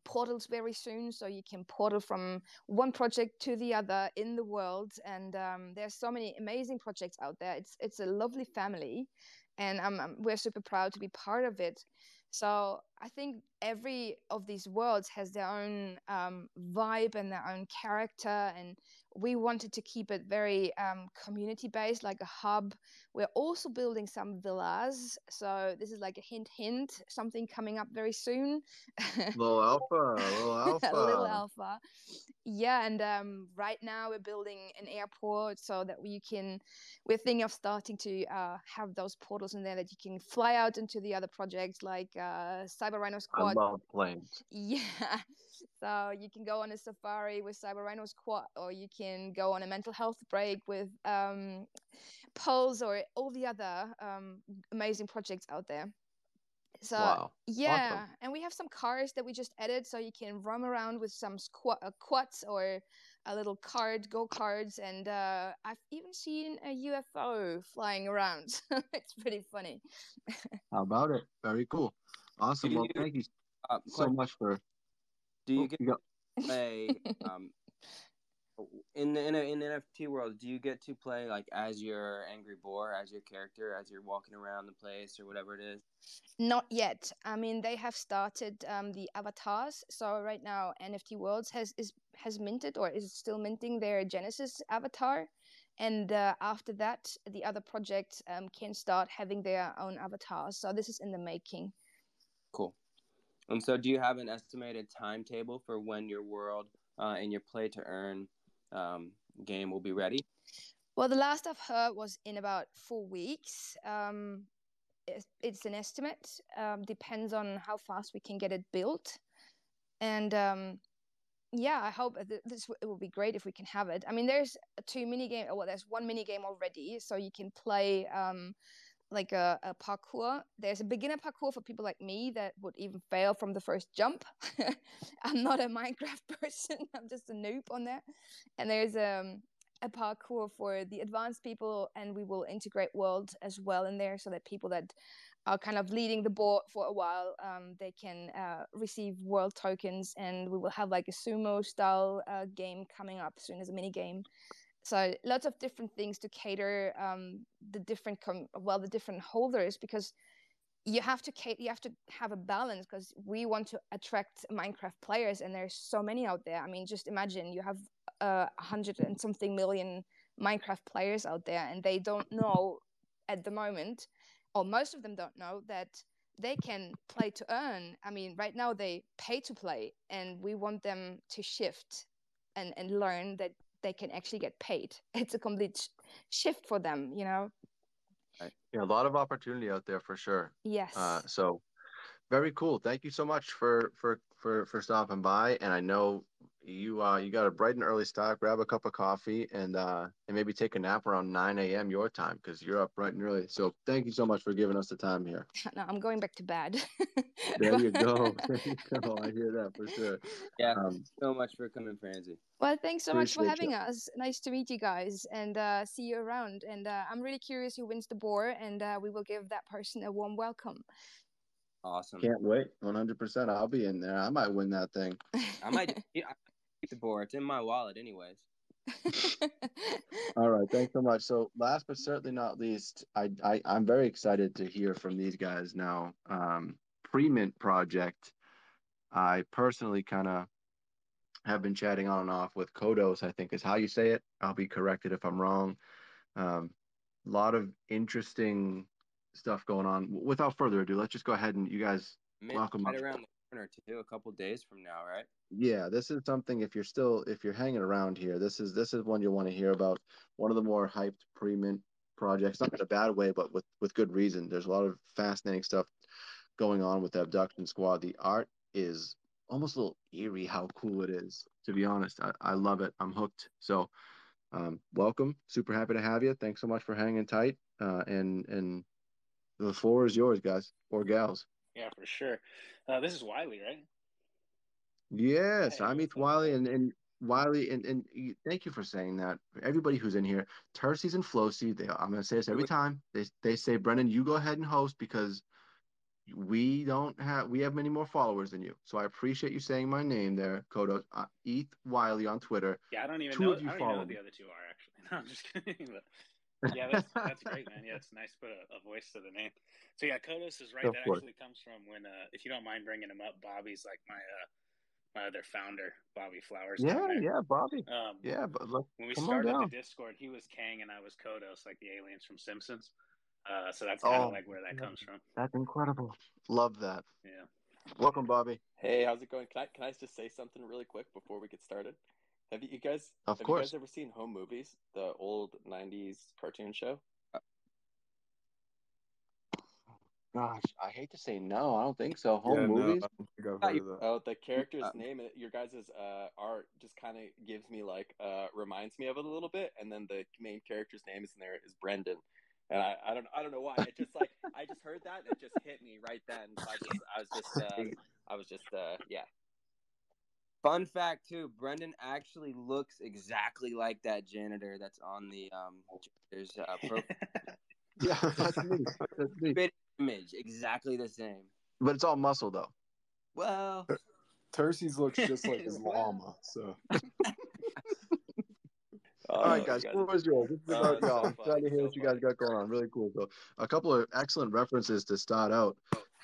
portals very soon so you can portal from one project to the other in the world and um, there's so many amazing projects out there. It's it's a lovely family and um, we're super proud to be part of it. So I think every of these worlds has their own um, vibe and their own character, and we wanted to keep it very um, community based, like a hub. We're also building some villas, so this is like a hint, hint, something coming up very soon. [laughs] little alpha, little [laughs] alpha, little alpha. Yeah, and um, right now we're building an airport so that we can. We're thinking of starting to uh, have those portals in there that you can fly out into the other projects like uh, Cyber Rhino Squad. I love planes. [laughs] Yeah. So you can go on a safari with Cyber Rhino Squad, or you can go on a mental health break with um, Pulse or all the other um, amazing projects out there. So wow. yeah, awesome. and we have some cars that we just added, so you can roam around with some squat, uh, quads or a little card, go cards, and uh, I've even seen a UFO flying around. [laughs] it's pretty funny. [laughs] How about it? Very cool. Awesome. well, thank you uh, so much for. Do you oh, get to play [laughs] um, in the in, a, in NFT world? Do you get to play like as your angry boar, as your character, as you're walking around the place or whatever it is? Not yet. I mean, they have started um, the avatars. So right now, NFT Worlds has is has minted or is still minting their Genesis avatar and uh, after that the other projects um, can start having their own avatars so this is in the making Cool. And so, do you have an estimated timetable for when your world uh, and your play to earn um, game will be ready? Well, the last I've heard was in about four weeks. Um, it's, it's, an estimate. Um, depends on how fast we can get it built, and um, yeah, I hope this it will be great if we can have it. I mean, there's two mini game. Well, there's one mini game already, so you can play um, like a, a, parkour. There's a beginner parkour for people like me that would even fail from the first jump. [laughs] I'm not a Minecraft [laughs] person. I'm just a noob on that. And there's um, a parkour for the advanced people, and we will integrate world as well in there, so that people that are kind of leading the board for a while. Um, they can uh, receive world tokens, and we will have like a sumo style uh, game coming up soon as a mini game. So lots of different things to cater um, the different com- well the different holders because you have to cater, you have to have a balance because we want to attract Minecraft players, and there's so many out there. I mean, just imagine you have uh, a uh, hundred and something million Minecraft players out there, and they don't know at the moment or most of them don't know that they can play to earn. I mean, right now they pay to play, and we want them to shift and, and learn that they can actually get paid. [laughs] It's a complete sh- shift for them, you know. Right. Yeah, a lot of opportunity out there for sure. Yes. Uh, so very cool. Thank you so much for for for for stopping by. And I know you uh you got a bright and early start grab a cup of coffee and uh and maybe take a nap around 9 a.m your time because you're up bright and early so thank you so much for giving us the time here [laughs] no i'm going back to bed [laughs] there you go [laughs] there you go i hear that for sure yeah um, so much for coming francie well thanks so much for having you. us nice to meet you guys and uh see you around and uh, i'm really curious who wins the board and uh, we will give that person a warm welcome Awesome. Can't wait. 100%. I'll be in there. I might win that thing. I might the board. It's in my wallet, anyways. All right, thanks so much. So, last but certainly not least, I, I I'm very excited to hear from these guys now. Um, pre-mint project. I personally kind of have been chatting on and off with Kodos. I think is how you say it. I'll be corrected if I'm wrong. Um, a lot of interesting stuff going on. Without further ado, let's just go ahead and you guys Mint welcome right around the corner too. A couple days from now, right? yeah this is something if you're still if you're hanging around here this is this is one you'll want to hear about. One of the more hyped pre-mint projects not in a bad way but with with good reason. There's a lot of fascinating stuff going on with the abduction squad. The art is almost a little eerie how cool it is to be honest. I, I love it. I'm hooked. So um, welcome. Super happy to have you. Thanks so much for hanging tight. Uh, and and the floor is yours guys or gals yeah for sure uh, this is wiley right Yes, I'm Eth Wiley, and, and Wiley, and, and thank you for saying that. Everybody who's in here, Terces and Flocy, they I'm gonna say this every time. They they say, Brendan, you go ahead and host because we don't have we have many more followers than you. So I appreciate you saying my name there, Kodo. Uh, Eth Wiley on Twitter. Yeah, I don't even two know. Of you I don't follow know the other two are actually. [laughs] No, I'm just kidding. But yeah, that's [laughs] that's great, man. Yeah, it's nice to put a, a, voice to the name. So yeah, Kodos is right. Of that course. actually comes from when, uh, if you don't mind bringing him up, Bobby's like my uh, my other founder, Bobby Flowers. Yeah, yeah, Bobby. Um, yeah, but look, when we started the Discord, he was Kang and I was Kodos, like the aliens from Simpsons. Uh, so that's kind of oh, like where that comes from. That's incredible. Love that. Yeah. Welcome, Bobby. Hey, how's it going? Can I can I just say something really quick before we get started? Have you, you guys of have course. you guys ever seen Home Movies, the old '90s cartoon show? Gosh, I hate to say no. I don't think so. Home yeah, movies. No, oh, the character's uh, name, your guys' uh, art just kind of gives me like uh, reminds me of it a little bit, and then the main character's name is in there is Brendan, and I, I don't I don't know why. It just like I just heard that and it just hit me right then. So I just I was just uh, [laughs] I was just uh, yeah. Fun fact too, Brendan actually looks exactly like that janitor that's on the um. There's uh, pro- [laughs] yeah, that's me. That's me image, exactly the same. But it's all muscle though. Well, Terces looks just like his [laughs] llama. So. [laughs] All right, guys. What was yours? This is about y'all. I'm trying to hear so what you guys got going on. Really cool. So, a couple of excellent references to start out.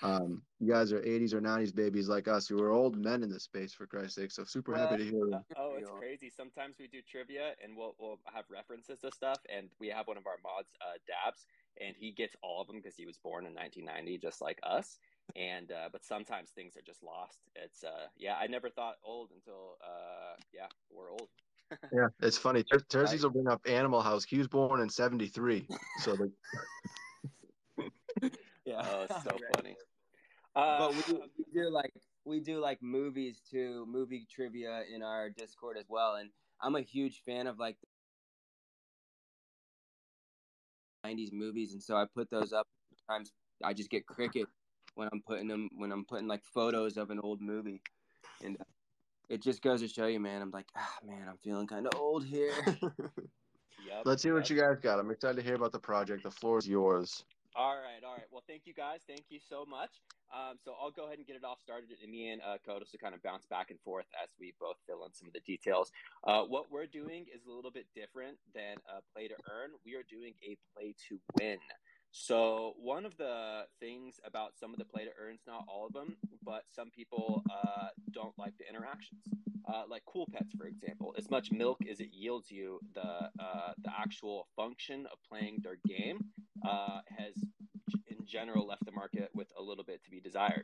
Um, you guys are 80s or 90s babies like us who are old men in this space, for Christ's sake. So, super happy to hear. Them. Oh, it's crazy. Sometimes we do trivia and we'll we'll have references to stuff, and we have one of our mods, uh, Dabs, and he gets all of them because he was born in 1990, just like us. And uh, but sometimes things are just lost. It's uh, yeah, I never thought old until uh, yeah, we're old. [laughs] yeah, it's funny. Ter- Terces will bring up Animal House. He was born in '73, so the. [laughs] yeah, [laughs] oh, so funny. Uh, but we, we do like we we do like movies too, movie trivia in our Discord as well, and I'm a huge fan of like 90s movies, and so I put those up. Sometimes I just get cricket when I'm putting them when I'm putting like photos of an old movie, and it just goes to show you, man. I'm like, ah, man, I'm feeling kind of old here. [laughs] yep, Let's hear what you guys got. I'm excited to hear about the project. The floor is yours. All right, all right. Well, thank you guys. Thank you so much. Um, so I'll go ahead and get it off started, and me and uh, Kodos will kind of bounce back and forth as we both fill in some of the details. Uh, what we're doing is a little bit different than a play to earn. We are doing a play to win. So one of the things about some of the play to earns, not all of them, but some people uh, don't like the interactions. Uh, like cool pets, for example, as much milk as it yields you, the uh, the actual function of playing their game uh, has, general, left the market with a little bit to be desired.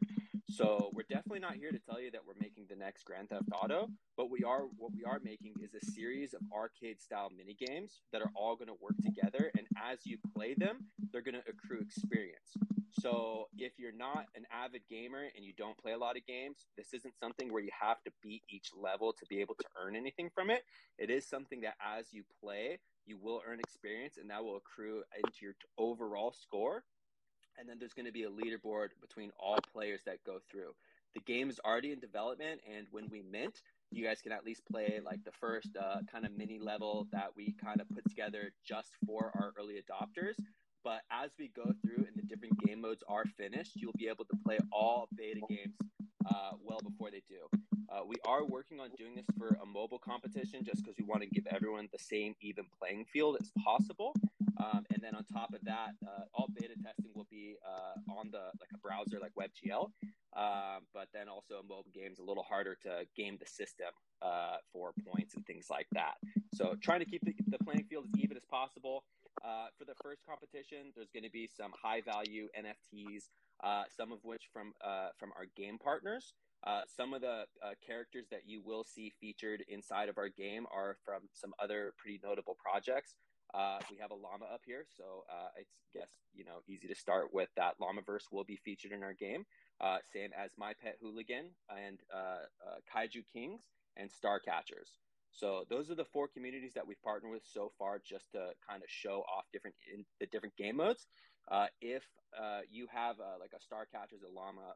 So we're definitely not here to tell you that we're making the next Grand Theft Auto, but we are what we are making is a series of arcade style mini games that are all going to work together and as you play them, they're going to accrue experience. So if you're not an avid gamer and you don't play a lot of games, this isn't something where you have to beat each level to be able to earn anything from it. It is something that as you play, you will earn experience and that will accrue into your overall score and then there's going to be a leaderboard between all players that go through. The game is already in development, and when we mint, you guys can at least play like the first uh, kind of mini level that we kind of put together just for our early adopters. But as we go through and the different game modes are finished, you'll be able to play all beta games uh, well before they do. Uh, we are working on doing this for a mobile competition just because we want to give everyone the same even playing field as possible. Um, and then on top of that, uh, all beta testing will be uh, on the like a browser like WebGL. Um, but then also mobile games a little harder to game the system uh, for points and things like that. So trying to keep the, the playing field as even as possible. Uh, for the first competition, there's going to be some high value NFTs, uh, some of which from uh, from our game partners. Uh, some of the uh, characters that you will see featured inside of our game are from some other pretty notable projects. Uh, we have a llama up here, so it's guess you know easy to start with that. Llamaverse will be featured in our game, same as My Pet Hooligan and Kaiju Kings and Star Catchers. So those are the four communities that we've partnered with so far, just to kind of show off different in the different game modes. Uh, if you have like a Star Catchers, a llama,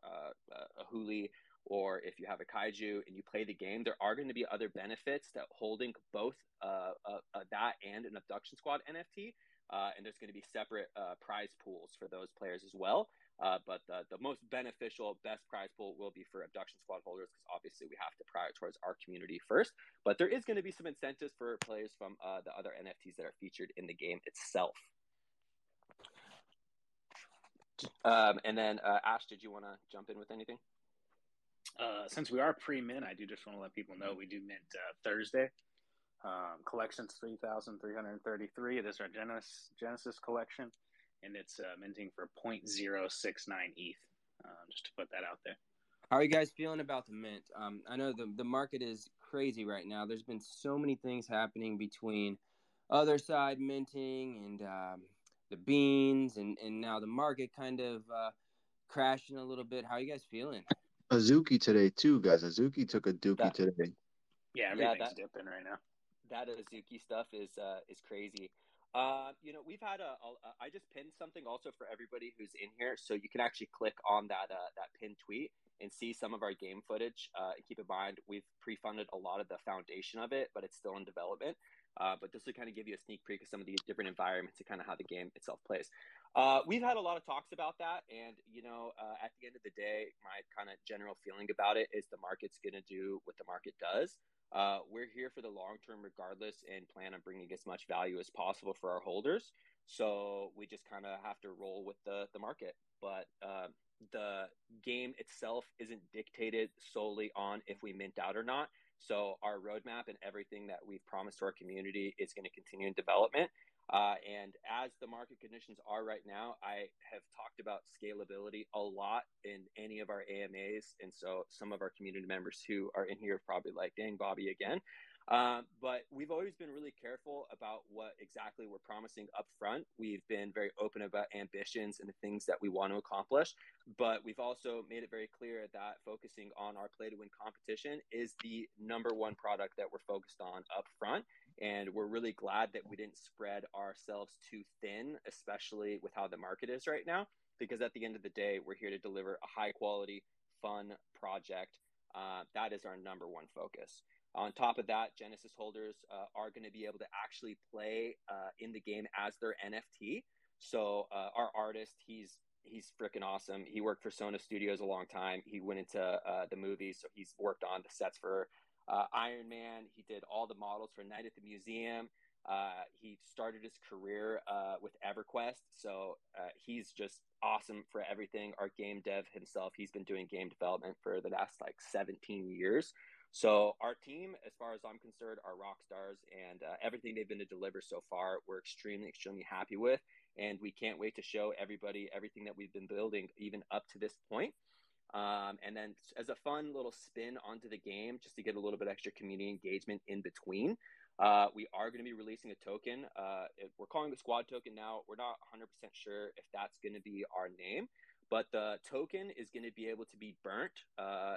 a huli, or if you have a kaiju and you play the game, there are going to be other benefits that holding both uh, uh, uh, that and an abduction squad NFT. Uh, and there's going to be separate uh, prize pools for those players as well. Uh, but the, the most beneficial, best prize pool will be for abduction squad holders because obviously we have to prioritize our community first. But there is going to be some incentives for players from the other NFTs that are featured in the game itself. Um, and then, Ash, did you want to jump in with anything? Uh, since we are pre-mint, I do just want to let people know we do mint uh, Thursday. Um, collection's three thousand three hundred thirty-three. It is our Genesis Genesis collection, and it's uh, minting for 0.069 ETH. Um, just to put that out there. How are you guys feeling about the mint? Um, I know the the market is crazy right now. There's been so many things happening between Otherside minting and um, the beans, and and now the market kind of uh, crashing a little bit. How are you guys feeling? Azuki today too, guys. Azuki took a dookie that, today. Yeah, everything's yeah, that, dipping right now. That Azuki stuff is uh, is crazy. Uh, you know, we've had a, a. I just pinned something also for everybody who's in here, so you can actually click on that uh, that pinned tweet and see some of our game footage. Uh, keep in mind, we've pre-funded a lot of the foundation of it, but it's still in development. Uh, but this will kind of give you a sneak peek of some of the different environments and kind of how the game itself plays. Uh, we've had a lot of talks about that, and you know, uh, at the end of the day, my kind of general feeling about it is the market's going to do what the market does. Uh, we're here for the long term, regardless, and plan on bringing as much value as possible for our holders. So we just kind of have to roll with the the market. But uh, the game itself isn't dictated solely on if we mint out or not. So our roadmap and everything that we've promised to our community is going to continue in development. Uh, and as the market conditions are right now, I have talked about scalability a lot in any of our AMAs. And so some of our community members who are in here are probably like, dang, Bobby again. Um, but we've always been really careful about what exactly we're promising up front. We've been very open about ambitions and the things that we want to accomplish. But we've also made it very clear that focusing on our play to win competition is the number one product that we're focused on up front. And we're really glad that we didn't spread ourselves too thin, especially with how the market is right now. Because at the end of the day, we're here to deliver a high quality, fun project. Uh, that is our number one focus. On top of that, Genesis holders uh, are going to be able to actually play uh, in the game as their NFT. So uh, our artist, he's he's freaking awesome. He worked for Sona Studios a long time. He went into uh, the movies, so he's worked on the sets for uh, Iron Man. He did all the models for Night at the Museum. Uh, he started his career with EverQuest, so he's just awesome for everything. Our game dev himself, he's been doing game development for the last like 17 years. So our team, as far as I'm concerned, are rock stars, and uh, everything they've been to deliver so far, we're extremely, extremely happy with, and we can't wait to show everybody everything that we've been building, even up to this point. Um, and then as a fun little spin onto the game, just to get a little bit extra community engagement in between, uh, we are going to be releasing a token. Uh, we're calling it squad token now. We're not 100% sure if that's going to be our name, but the token is going to be able to be burnt uh,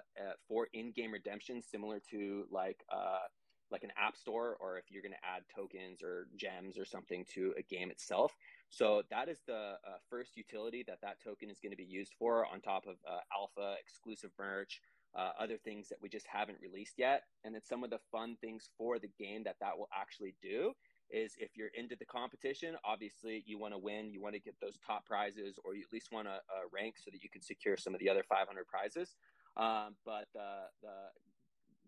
for in-game redemption, similar to like uh, like an app store, or if you're going to add tokens or gems or something to a game itself. So that is the uh, first utility that that token is going to be used for, on top of uh, alpha exclusive merch. Uh, other things that we just haven't released yet, and then some of the fun things for the game that that will actually do is if you're into the competition, obviously you want to win, you want to get those top prizes, or you at least want to uh, rank so that you can secure some of the other 500 prizes. Um, but the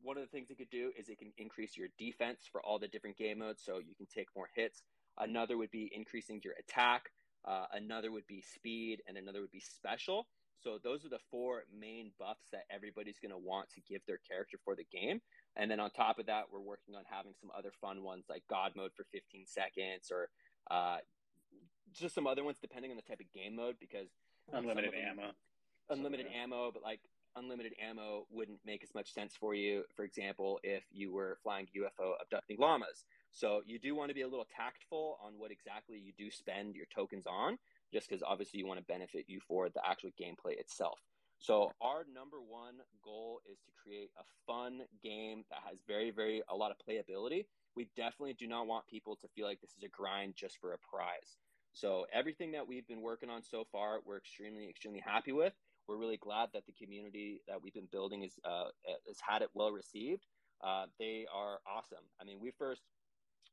one of the things it could do is it can increase your defense for all the different game modes, so you can take more hits. Another would be increasing your attack. Uh, another would be speed, and another would be special. So those are the four main buffs that everybody's going to want to give their character for the game. And then on top of that, we're working on having some other fun ones like God mode for 15 seconds or uh, just some other ones depending on the type of game mode because unlimited ammo. Unlimited so, yeah. ammo, but like unlimited ammo wouldn't make as much sense for you, for example, if you were flying UFO abducting llamas. So you do want to be a little tactful on what exactly you do spend your tokens on, just because obviously you want to benefit you for the actual gameplay itself. So our number one goal is to create a fun game that has very, very a lot of playability. We definitely do not want people to feel like this is a grind just for a prize. So everything that we've been working on so far, we're extremely, extremely happy with. We're really glad that the community that we've been building is uh, has had it well received. Uh, they are awesome. I mean, we first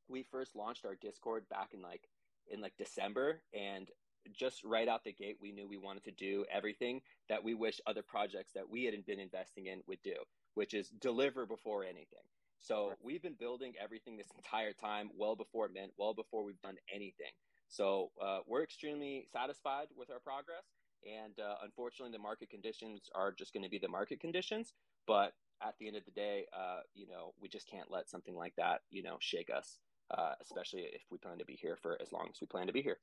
we first launched our Discord back in like in like December, and just right out the gate, we knew we wanted to do everything that we wish other projects that we hadn't been investing in would do, which is deliver before anything. So right. we've been building everything this [laughs] entire time, well before Mint, well before we've done anything. So uh, we're extremely satisfied with our progress. And uh, unfortunately, the market conditions are just going to be the market conditions. But at the end of the day, uh, you know, we just can't let something like that, you know, shake us, uh, especially if we plan to be here for as long as we plan to be here.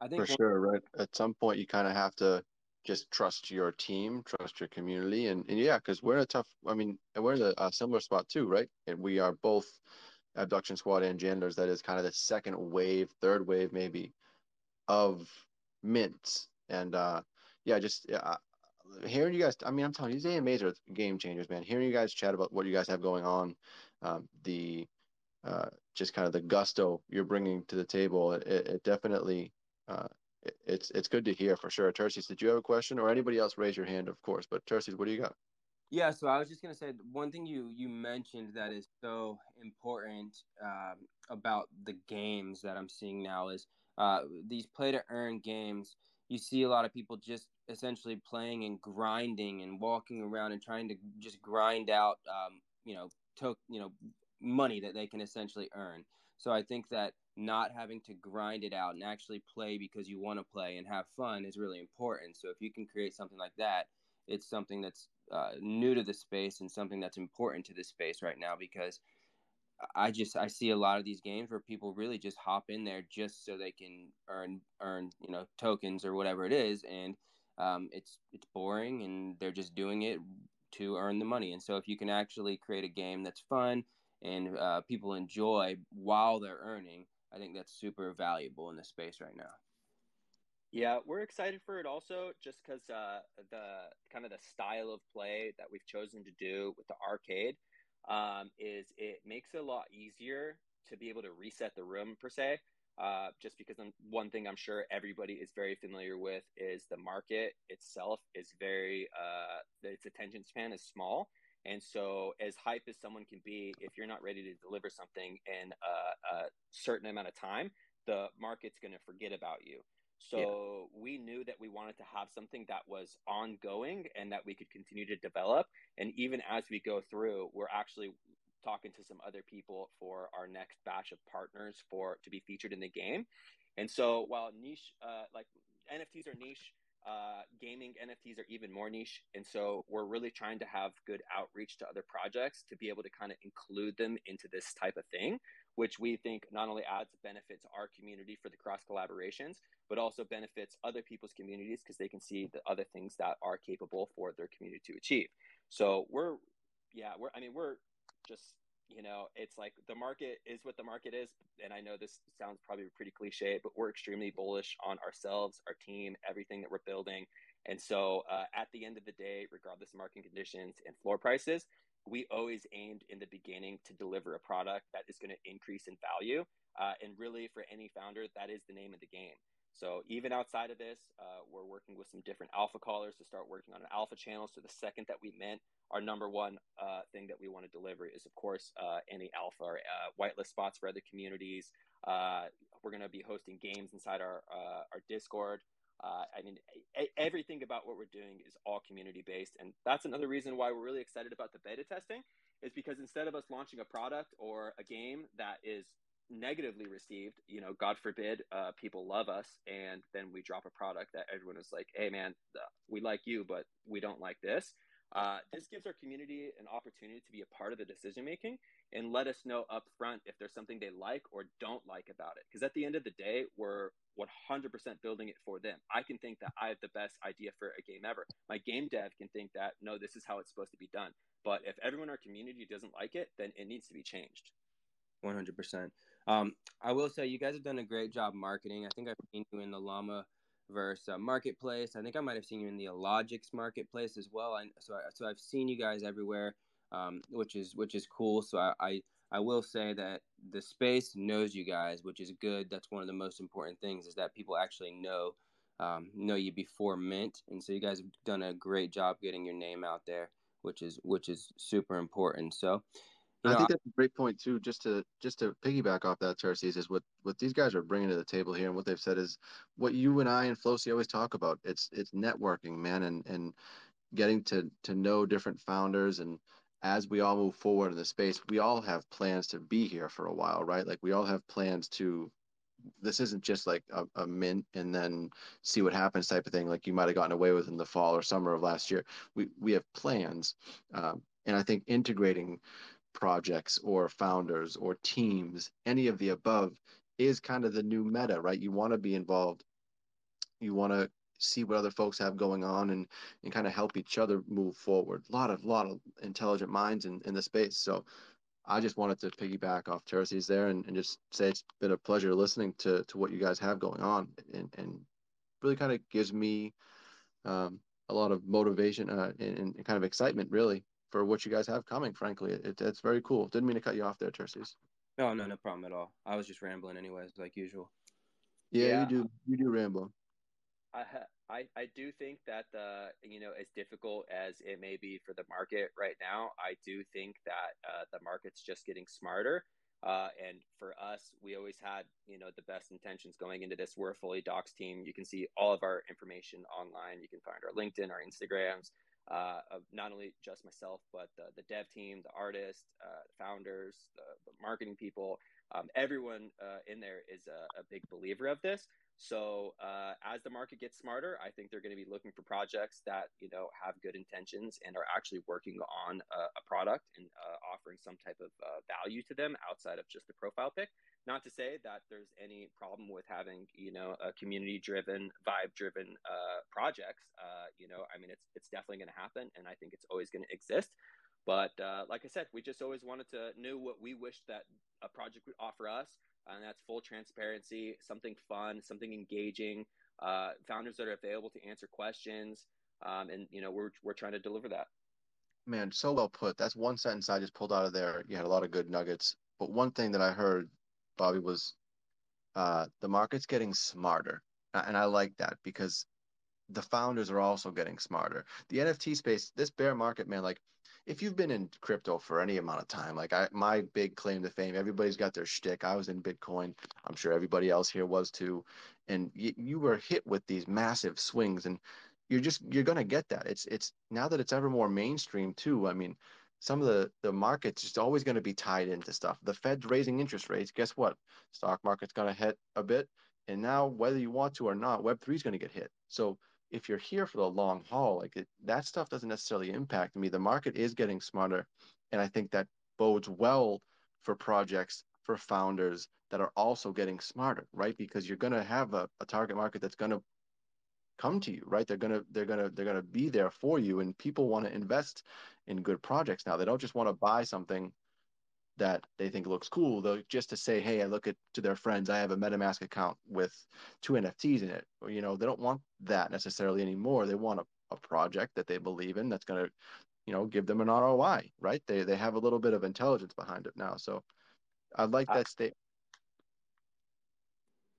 I think for sure, right? At some point, you kind of have to just trust your team, trust your community, and, and yeah, because we're in a tough. I mean, we're in a, a, similar spot too, right? And we are both abduction squad and janitors. That is kind of the second wave, third wave, maybe, of mints, and uh, yeah, just yeah, hearing you guys. I mean, I'm telling you, these AMAs are game changers, man. Hearing you guys chat about what you guys have going on, um, the uh, just kind of the gusto you're bringing to the table, it, it definitely uh, it's it's good to hear for sure. Terces, did you have a question or anybody else raise your hand, of course? But Terces, what do you got? Yeah, so I was just gonna say one thing you you mentioned that is so important um, about the games that I'm seeing now is uh, these play to earn games. You see a lot of people just essentially playing and grinding and walking around and trying to just grind out, um, you know, to, you know, money that they can essentially earn. So I think that not having to grind it out and actually play because you want to play and have fun is really important. So if you can create something like that, it's something that's uh, new to the space and something that's important to the space right now because I just I see a lot of these games where people really just hop in there just so they can earn earn you know tokens or whatever it is and um, it's it's boring and they're just doing it to earn the money and so if you can actually create a game that's fun and uh, people enjoy while they're earning, I think that's super valuable in the space right now. Yeah, we're excited for it also, just because uh, the kind of the style of play that we've chosen to do with the arcade um, is it makes it a lot easier to be able to reset the room per se. Uh, just because I'm, one thing I'm sure everybody is very familiar with is the market itself is very uh, its attention span is small, and so as hype as someone can be, if you're not ready to deliver something in a, a certain amount of time, the market's going to forget about you. So yeah. we knew that we wanted to have something that was ongoing and that we could continue to develop. And even as we go through, we're actually talking to some other people for our next batch of partners for to be featured in the game. And so while niche, uh, like NFTs are niche, uh, gaming NFTs are even more niche. And so we're really trying to have good outreach to other projects to be able to kind of include them into this type of thing, which we think not only adds benefit to our community for the cross collaborations, but also benefits other people's communities because they can see the other things that are capable for their community to achieve. So we're, yeah, we're, I mean, we're just you know it's like the market is what the market is and i know this sounds probably pretty cliche but we're extremely bullish on ourselves our team everything that we're building. And so uh, at the end of the day regardless of market conditions and floor prices we always aimed in the beginning to deliver a product that is going to increase in value uh, and really for any founder that is the name of the game so even outside of this, uh, we're working with some different alpha callers to start working on an alpha channel. So the second that we mint, our number one uh, thing that we want to deliver is, of course, uh, any alpha or uh, whitelist spots for other communities. Uh, we're going to be hosting games inside our uh, our Discord. I mean, a- everything about what we're doing is all community based, and that's another reason why we're really excited about the beta testing. Is because instead of us launching a product or a game that is negatively received you know god forbid uh, people love us and then we drop a product that everyone is like hey man we like you but we don't like this. Uh, this gives our community an opportunity to be a part of the decision making and let us know up front if there's something they like or don't like about it. Because at the end of the day we're 100% building it for them. I can think that i have the best idea for a game ever. My game dev can think that no this is how it's supposed to be done. But if everyone in our community doesn't like it then it needs to be changed. 100% um, I will say you guys have done a great job marketing. I think I've seen you in the Llama verse uh, marketplace. I think I might have seen you in the Logix marketplace as well. I, so, I, so I've seen you guys everywhere, um, which is which is cool. So I, I I will say that the space knows you guys, which is good. That's one of the most important things is that people actually know um, know you before mint, and so you guys have done a great job getting your name out there, which is which is super important. So you know, I think that's a great point too. Just to just to piggyback off that, Terces, is what what these guys are bringing to the table here, and what they've said is what you and I and Flosi always talk about. It's it's networking, man, and and getting to to know different founders. And as we all move forward in the space, we all have plans to be here for a while, right? Like we all have plans to. This isn't just like a, a mint and then see what happens type of thing, like you might have gotten away with in the fall or summer of last year. We we have plans, um, and I think integrating projects or founders or teams, any of the above, is kind of the new meta, right? You want to be involved. You want to see what other folks have going on and, and kind of help each other move forward. A lot of lot of intelligent minds in, in the space. So I just wanted to piggyback off Teresi's there and, and just say it's been a pleasure listening to, to what you guys have going on and, and really kind of gives me um, a lot of motivation uh, and, and kind of excitement really for what you guys have coming. Frankly, it, it's very cool. Didn't mean to cut you off there, Terces. No, no, no problem at all. I was just rambling, anyways, like usual. Yeah, yeah. you do. You do ramble. I, I I do think that the you know as difficult as it may be for the market right now, I do think that uh, the market's just getting smarter. Uh, and for us, we always had you know the best intentions going into this. We're a fully doxxed team. You can see all of our information online. You can find our LinkedIn, our Instagrams uh, of not only just myself, but the, the dev team, the artists, uh, the founders, the, the, marketing people, um, everyone uh, in there is a, a, big believer of this. So uh, as the market gets smarter, I think they're going to be looking for projects that you know have good intentions and are actually working on a, a product and uh, offering some type of uh, value to them outside of just the profile pic. Not to say that there's any problem with having, you know, a community-driven, vibe-driven uh, projects. Uh, you know, I mean, it's it's definitely going to happen, and I think it's always going to exist. But uh, like I said, we just always wanted to know what we wished that a project would offer us, and that's full transparency, something fun, something engaging, uh, founders that are available to answer questions, um, and you know we're we're trying to deliver that. Man, so well put. That's one sentence I just pulled out of there. You had a lot of good nuggets, but one thing that I heard, Bobby, was uh, the market's getting smarter, and I like that because the founders are also getting smarter. The NFT space, this bear market, man, like if you've been in crypto for any amount of time, like I, my big claim to fame, everybody's got their shtick. I was in Bitcoin. I'm sure everybody else here was too. And you, you were hit with these massive swings and you're just, you're going to get that. It's, it's now that it's ever more mainstream too. I mean, some of the, the market's just always going to be tied into stuff. The Fed's raising interest rates. Guess what? Stock market's going to hit a bit. And now, whether you want to or not, Web3 is going to get hit. So if you're here for the long haul, like it, that stuff doesn't necessarily impact me. The market is getting smarter, and I think that bodes well for projects for founders that are also getting smarter, right? Because you're going to have a, a target market that's going to come to you, right? They're gonna they're gonna they're gonna be there for you, and people want to invest in good projects now. They don't just want to buy something that they think looks cool. Though just to say hey i look at to their friends i have a metamask account with two nfts in it. Or you know they don't want that necessarily anymore. They want a, a project that they believe in that's going to you know give them an roi right? They they have a little bit of intelligence behind it now. So i like that state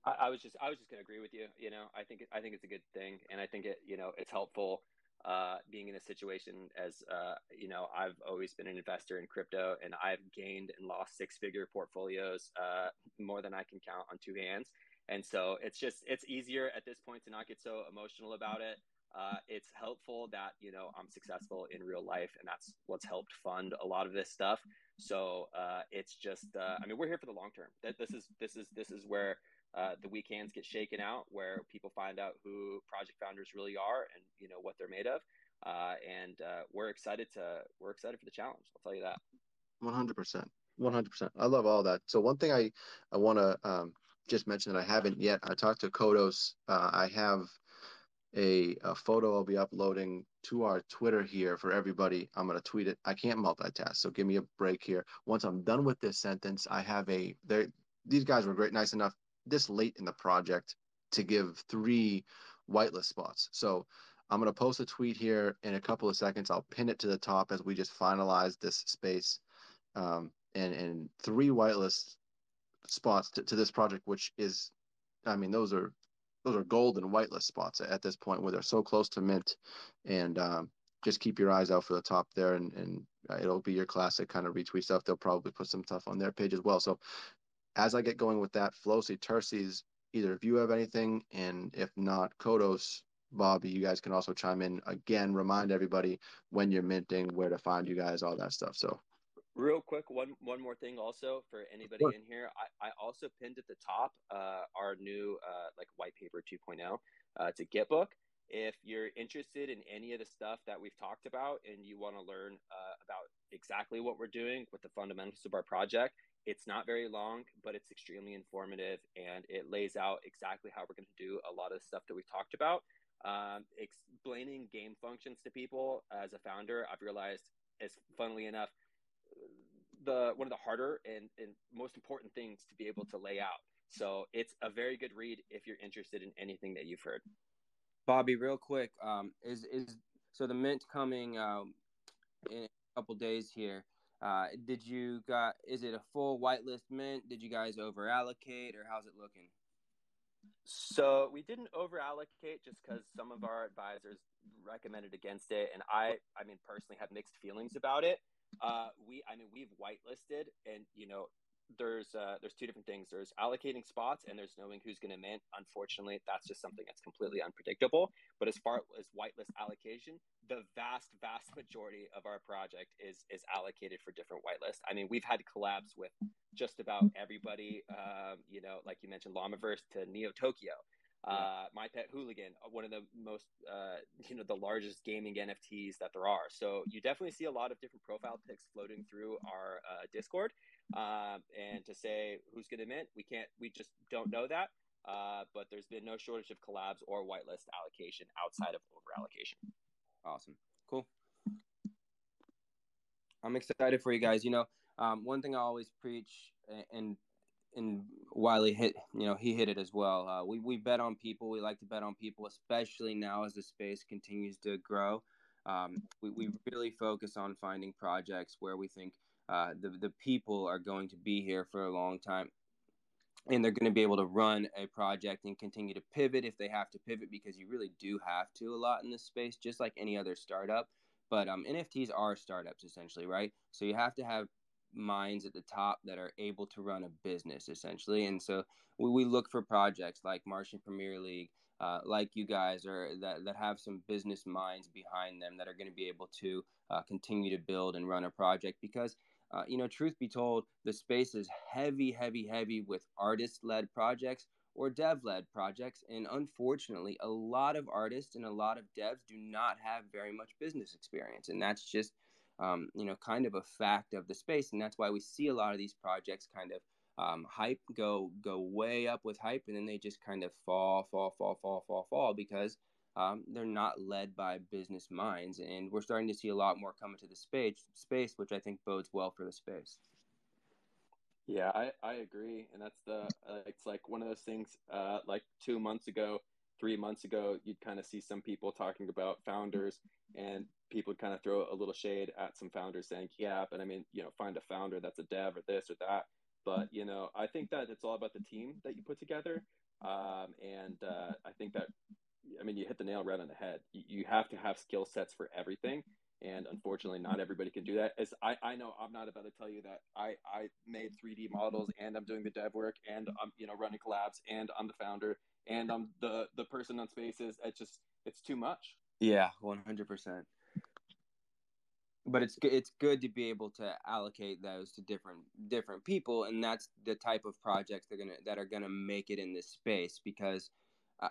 I, I was just I was just gonna agree with you. You know, I think I think it's a good thing, and I think it you know it's helpful uh, being in a situation as uh, you know i've always been an investor in crypto and i've gained and lost six figure portfolios uh, more than i can count on two hands and so it's just it's easier at this point to not get so emotional about it uh, it's helpful that you know i'm successful in real life and that's what's helped fund a lot of this stuff so uh, it's just uh, i mean we're here for the long term that this is this is this is where uh, the hands get shaken out, where people find out who project founders really are and you know what they're made of. Uh, and uh, we're excited to we're excited for the challenge. I'll tell you that. One hundred percent. One hundred percent. I love all that. So one thing I I want to um, just mention that I haven't yet. I talked to Kodos. Uh, I have a, a photo I'll be uploading to our Twitter here for everybody. I'm going to tweet it. I can't multitask, so give me a break here. Once I'm done with this sentence, I have a. there. These guys were great, nice enough this late in the project to give three whitelist spots. So I'm going to post a tweet here in a couple of seconds. I'll pin it to the top as we just finalize this space. Um, and, and three whitelist spots to, to this project, which is, I mean, those are those are golden whitelist spots at this point where they're so close to mint. And um, just keep your eyes out for the top there, and, and it'll be your classic kind of retweet stuff. They'll probably put some stuff on their page as well. So as I get going with that, Flosi, Terces, either if you have anything, and if not, Kodos, Bobby, you guys can also chime in. Again, remind everybody when you're minting, where to find you guys, all that stuff. So, real quick, one one more thing also for anybody in here. I, I also pinned at the top uh, our new uh, like white paper 2.0. Uh, it's a Gitbook. If you're interested in any of the stuff that we've talked about and you want to learn uh, about exactly what we're doing with the fundamentals of our project, it's not very long, but it's extremely informative and it lays out exactly how we're going to do a lot of stuff that we've talked about. Um, explaining game functions to people as a founder, I've realized is funnily enough the one of the harder and, and most important things to be able to lay out. So it's a very good read if you're interested in anything that you've heard. Bobby, real quick, um, is is so the mint coming um, in a couple days here. Uh, did you got? Is it a full whitelist mint? Did you guys over allocate, or how's it looking? So we didn't over allocate just because some of our advisors recommended against it, and I, I mean, personally have mixed feelings about it. Uh, we, I mean, we've whitelisted, and you know, there's uh, there's two different things. There's allocating spots and there's knowing who's going to mint. Unfortunately, that's just something that's completely unpredictable. But as far as whitelist allocation, the vast vast majority of our project is is allocated for different whitelist. I mean, we've had collabs with just about everybody. Um, you know, like you mentioned, Llamaverse to Neo Tokyo. Uh, my pet hooligan, uh, one of the most, uh, you know, the largest gaming NFTs that there are. So you definitely see a lot of different profile pics floating through our uh, Discord. Um, and to say who's going to mint, we can't, we just don't know that. Uh, but there's been no shortage of collabs or whitelist allocation outside of over allocation. Awesome. Cool. I'm excited for you guys. You know, um, one thing I always preach, and and Wiley hit, you know, he hit it as well. Uh, we we bet on people. We like to bet on people, especially now as the space continues to grow. Um, we we really focus on finding projects where we think uh, the the people are going to be here for a long time, and they're going to be able to run a project and continue to pivot if they have to pivot because you really do have to a lot in this space, just like any other startup. But um, NFTs are startups essentially, right? So you have to have minds at the top that are able to run a business essentially. And so we, we look for projects like Martian Premier League, uh, like you guys, are that, that have some business minds behind them that are going to be able to uh, continue to build and run a project because uh, you know, truth be told, the space is heavy, heavy, heavy with artist led projects or dev led projects. And unfortunately, a lot of artists and a lot of devs do not have very much business experience. And that's just, um, you know, kind of a fact of the space. And that's why we see a lot of these projects kind of um, hype go go way up with hype and then they just kind of fall fall fall fall fall fall because um, they're not led by business minds, and we're starting to see a lot more come into the space, space, which I think bodes well for the space. Yeah, I, I agree, and that's the uh, it's like one of those things. Uh, like two months ago, three months ago, you'd kind of see some people talking about founders, and people kind of throw a little shade at some founders, saying, "Yeah, but I mean, you know, find a founder that's a dev or this or that." But you know, I think that it's all about the team that you put together, um, and uh, I think that I mean, you hit the nail right on the head. You, have to have skill sets for everything. And unfortunately, not everybody can do that. As I, I know, I'm not about to tell you that I, I made 3D models and I'm doing the dev work and I'm, you know, running collabs and I'm the founder and I'm the, the person on spaces. It's just, it's too much. Yeah, 100%. But it's it's good to be able to allocate those to different different people, and that's the type of projects they're gonna that are gonna make it in this space because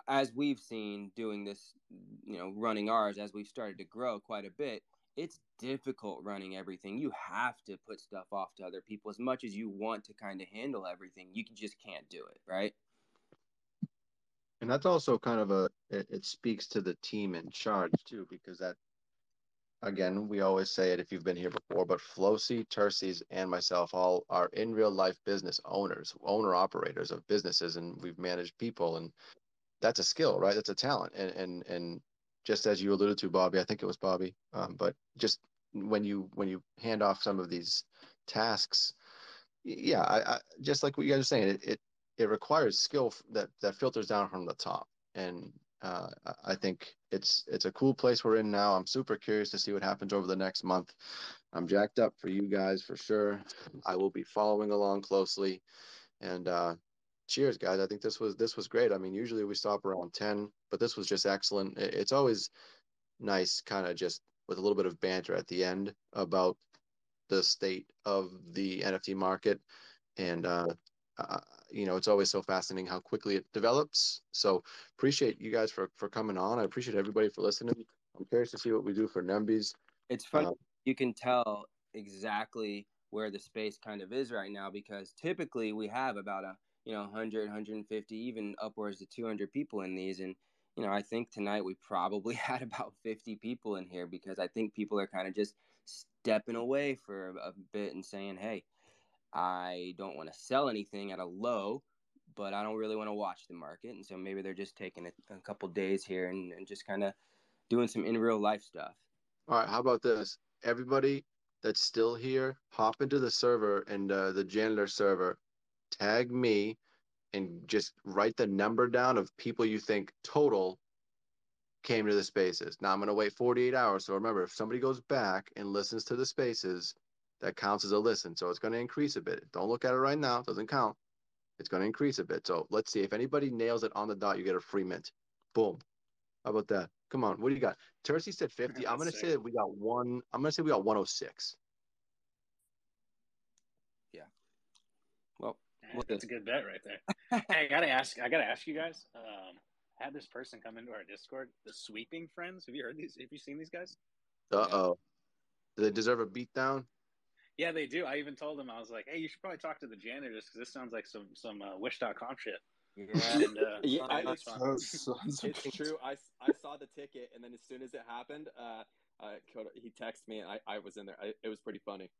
as we've seen doing this, you know, running ours as we've started to grow quite a bit, it's difficult running everything. You have to put stuff off to other people as much as you want to kind of handle everything. You just can't do it, right? And that's also kind of a it, it speaks to the team in charge too, because that again, we always say it if you've been here before, but Flosi, Terces, and myself all are in real life business owners, owner operators of businesses, and we've managed people and that's a skill, right? That's a talent. And and and just as you alluded to, Bobby, I think it was Bobby, um, but just when you when you hand off some of these tasks, yeah, I, I just like what you guys are saying, it it, it requires skill that that filters down from the top, and uh, I think it's it's a cool place we're in now. I'm super curious to see what happens over the next month. I'm jacked up for you guys for sure. I will be following along closely, and uh, cheers guys. I think this was this was great. I mean usually we stop around 10 but this was just excellent. It's always nice kind of just with a little bit of banter at the end about the state of the nft market. And uh, uh, you know it's always so fascinating how quickly it develops. So appreciate you guys for for coming on. I appreciate everybody for listening. I'm curious to see what we do for Nembys. it's fun um, you can tell exactly where the space kind of is right now because typically we have about a you know 100 150 even upwards to 200 people in these. And you know i think tonight we probably [laughs] had about 50 people in here because i think people are kind of just stepping away for a bit and saying hey i don't want to sell anything at a low but i don't really want to watch the market. And so maybe they're just taking a, a couple days here and, and just kind of doing some in real life stuff. All right how about this? Everybody that's still here hop into the server and uh, the janitor server tag me and just write the number down of people you think total came to the spaces. Now I'm going to wait 48 hours. So remember, if somebody goes back and listens to the spaces, that counts as a listen. So it's going to increase a bit. Don't look at it right now. It doesn't count. It's going to increase a bit. So let's see. If anybody nails it on the dot, you get a free mint. Boom. How about that? Come on. What do you got? Terces said 50. I'm going to say that we got one. I'm going to say we got 106. [laughs] That's a good bet right there. [laughs] hey, I gotta ask. I gotta ask you guys. Um, had this person come into our Discord, the Sweeping Friends. Have you heard these? Have you seen these guys? Uh oh. Do they deserve a beatdown? Yeah, they do. I even told them I was like, "Hey, you should probably talk to the janitors because this sounds like some some uh, Wish.com shit." Yeah, and, uh, [laughs] yeah, I, it's, it's, true. I, I saw the ticket, and then as soon as it happened, uh, I, he texted me and I, I was in there. I, it was pretty funny.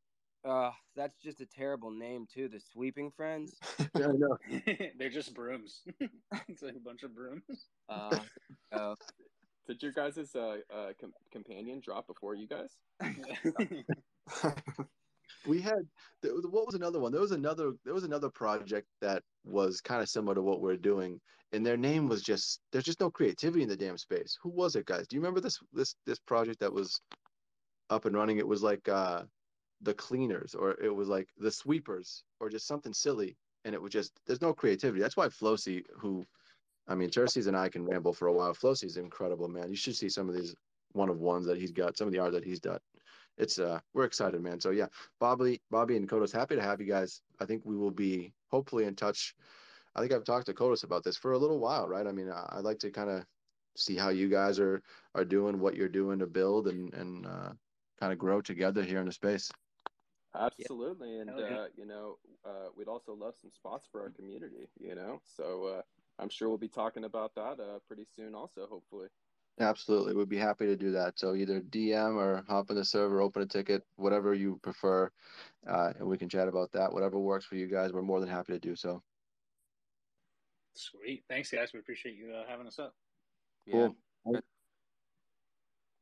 Uh, that's just a terrible name too. The Sweeping Friends. [laughs] yeah, I know. [laughs] They're just brooms. [laughs] it's like a bunch of brooms. Uh, uh, Did your guys' uh, uh com- companion drop before you guys? we had what was another one there was another there was another project that was kind of similar to what we're doing and their name was just there's just no creativity in the damn space who was it guys do you remember this this this project that was up and running it was like uh the cleaners or it was like the sweepers or just something silly and it was just there's no creativity that's why Flosi who I mean Terces and I can ramble for a while Flosi's incredible man you should see some of these one of ones that he's got some of the art that he's done it's uh we're excited, man. So yeah, Bobby, Bobby and Kodos, happy to have you guys. I think we will be hopefully in touch. I think I've talked to Kodos about this for a little while, right? I mean, I, would like to kind of see how you guys are are doing, what you're doing to build and and uh, kind of grow together here in the space. Absolutely, and uh, you know, uh, we'd also love some spots for our community. You know, so uh, I'm sure we'll be talking about that uh, pretty soon, also, hopefully. Absolutely. We'd be happy to do that. So either DM or hop in the server, open a ticket, whatever you prefer. Uh, and we can chat about that. Whatever works for you guys, we're more than happy to do so. Sweet. Thanks, guys. We appreciate you uh, having us up. Cool.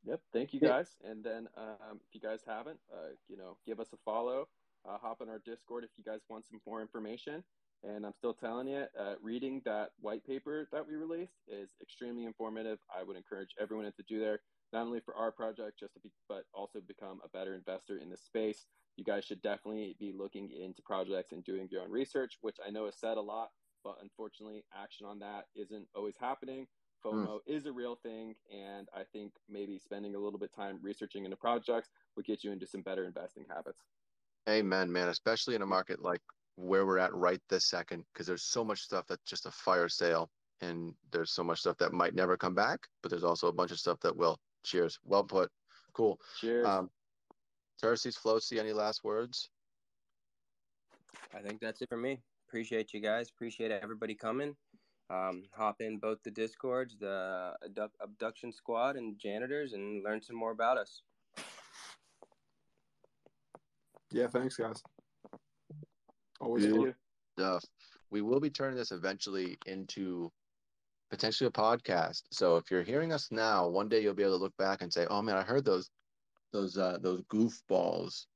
Yep. Thank you, guys. And then um, if you guys haven't, uh, you know, give us a follow. Uh, hop on our Discord if you guys want some more information. And I'm still telling you, uh, reading that white paper that we released is extremely informative. I would encourage everyone to do there, not only for our project, just to be, but also become a better investor in the space. You guys should definitely be looking into projects and doing your own research, which I know is said a lot, but unfortunately, action on that isn't always happening. FOMO mm. is a real thing, and I think maybe spending a little bit time researching into projects would get you into some better investing habits. Amen, man. Especially in a market like where we're at right this second because there's so much stuff that's just a fire sale and there's so much stuff that might never come back but there's also a bunch of stuff that will. Cheers. Well put. Cool. Cheers. Um Terces Flosi any last words? I think that's it for me. Appreciate you guys. Appreciate everybody coming um, hop in both the discords the abduction squad and janitors and learn some more about us yeah thanks guys Always Good stuff. We will be turning this eventually into potentially a podcast. So if you're hearing us now, one day you'll be able to look back and say, "Oh man, I heard those those uh, those goofballs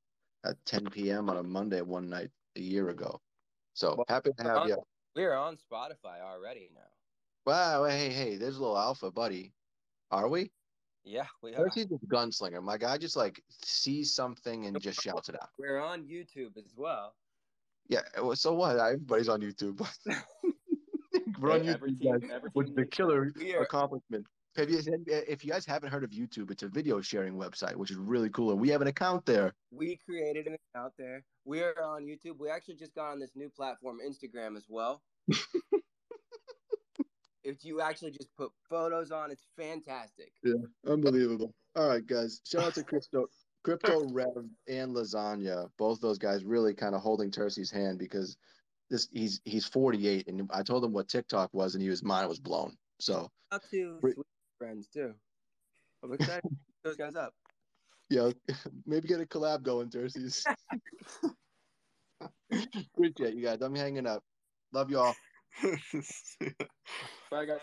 at 10 p.m. on a Monday one night a year ago." So well, happy to have on, you. We're on Spotify already now. Wow! Hey, hey, there's a little alpha, buddy. Are we? Yeah, we are. He's a gunslinger. My guy just like sees something and just shouts it out. We're on YouTube as well. Yeah, so what? Everybody's on YouTube. [laughs] We're on YouTube, team, guys, with the killer accomplishment. If you, eh, if you guys haven't heard of YouTube, it's a video sharing website, which is really cool. And we have an account there. We created an account there. We are on YouTube. We actually just got on this new platform, Instagram, as well. [laughs] if you actually just put photos on, it's fantastic. Yeah, unbelievable. All right, guys. Shout out to Crypto. Crypto Rev and Lasagna, both those guys really kind of holding Terces' hand because this he's he's 48 and I told him what TikTok was and he was mind was blown. So up to sweet friends too. I'm excited [laughs] those guys up. Yeah, [laughs] maybe get a collab going, Terces. [laughs] Appreciate you guys. I'm hanging up. Love you all. Bye guys.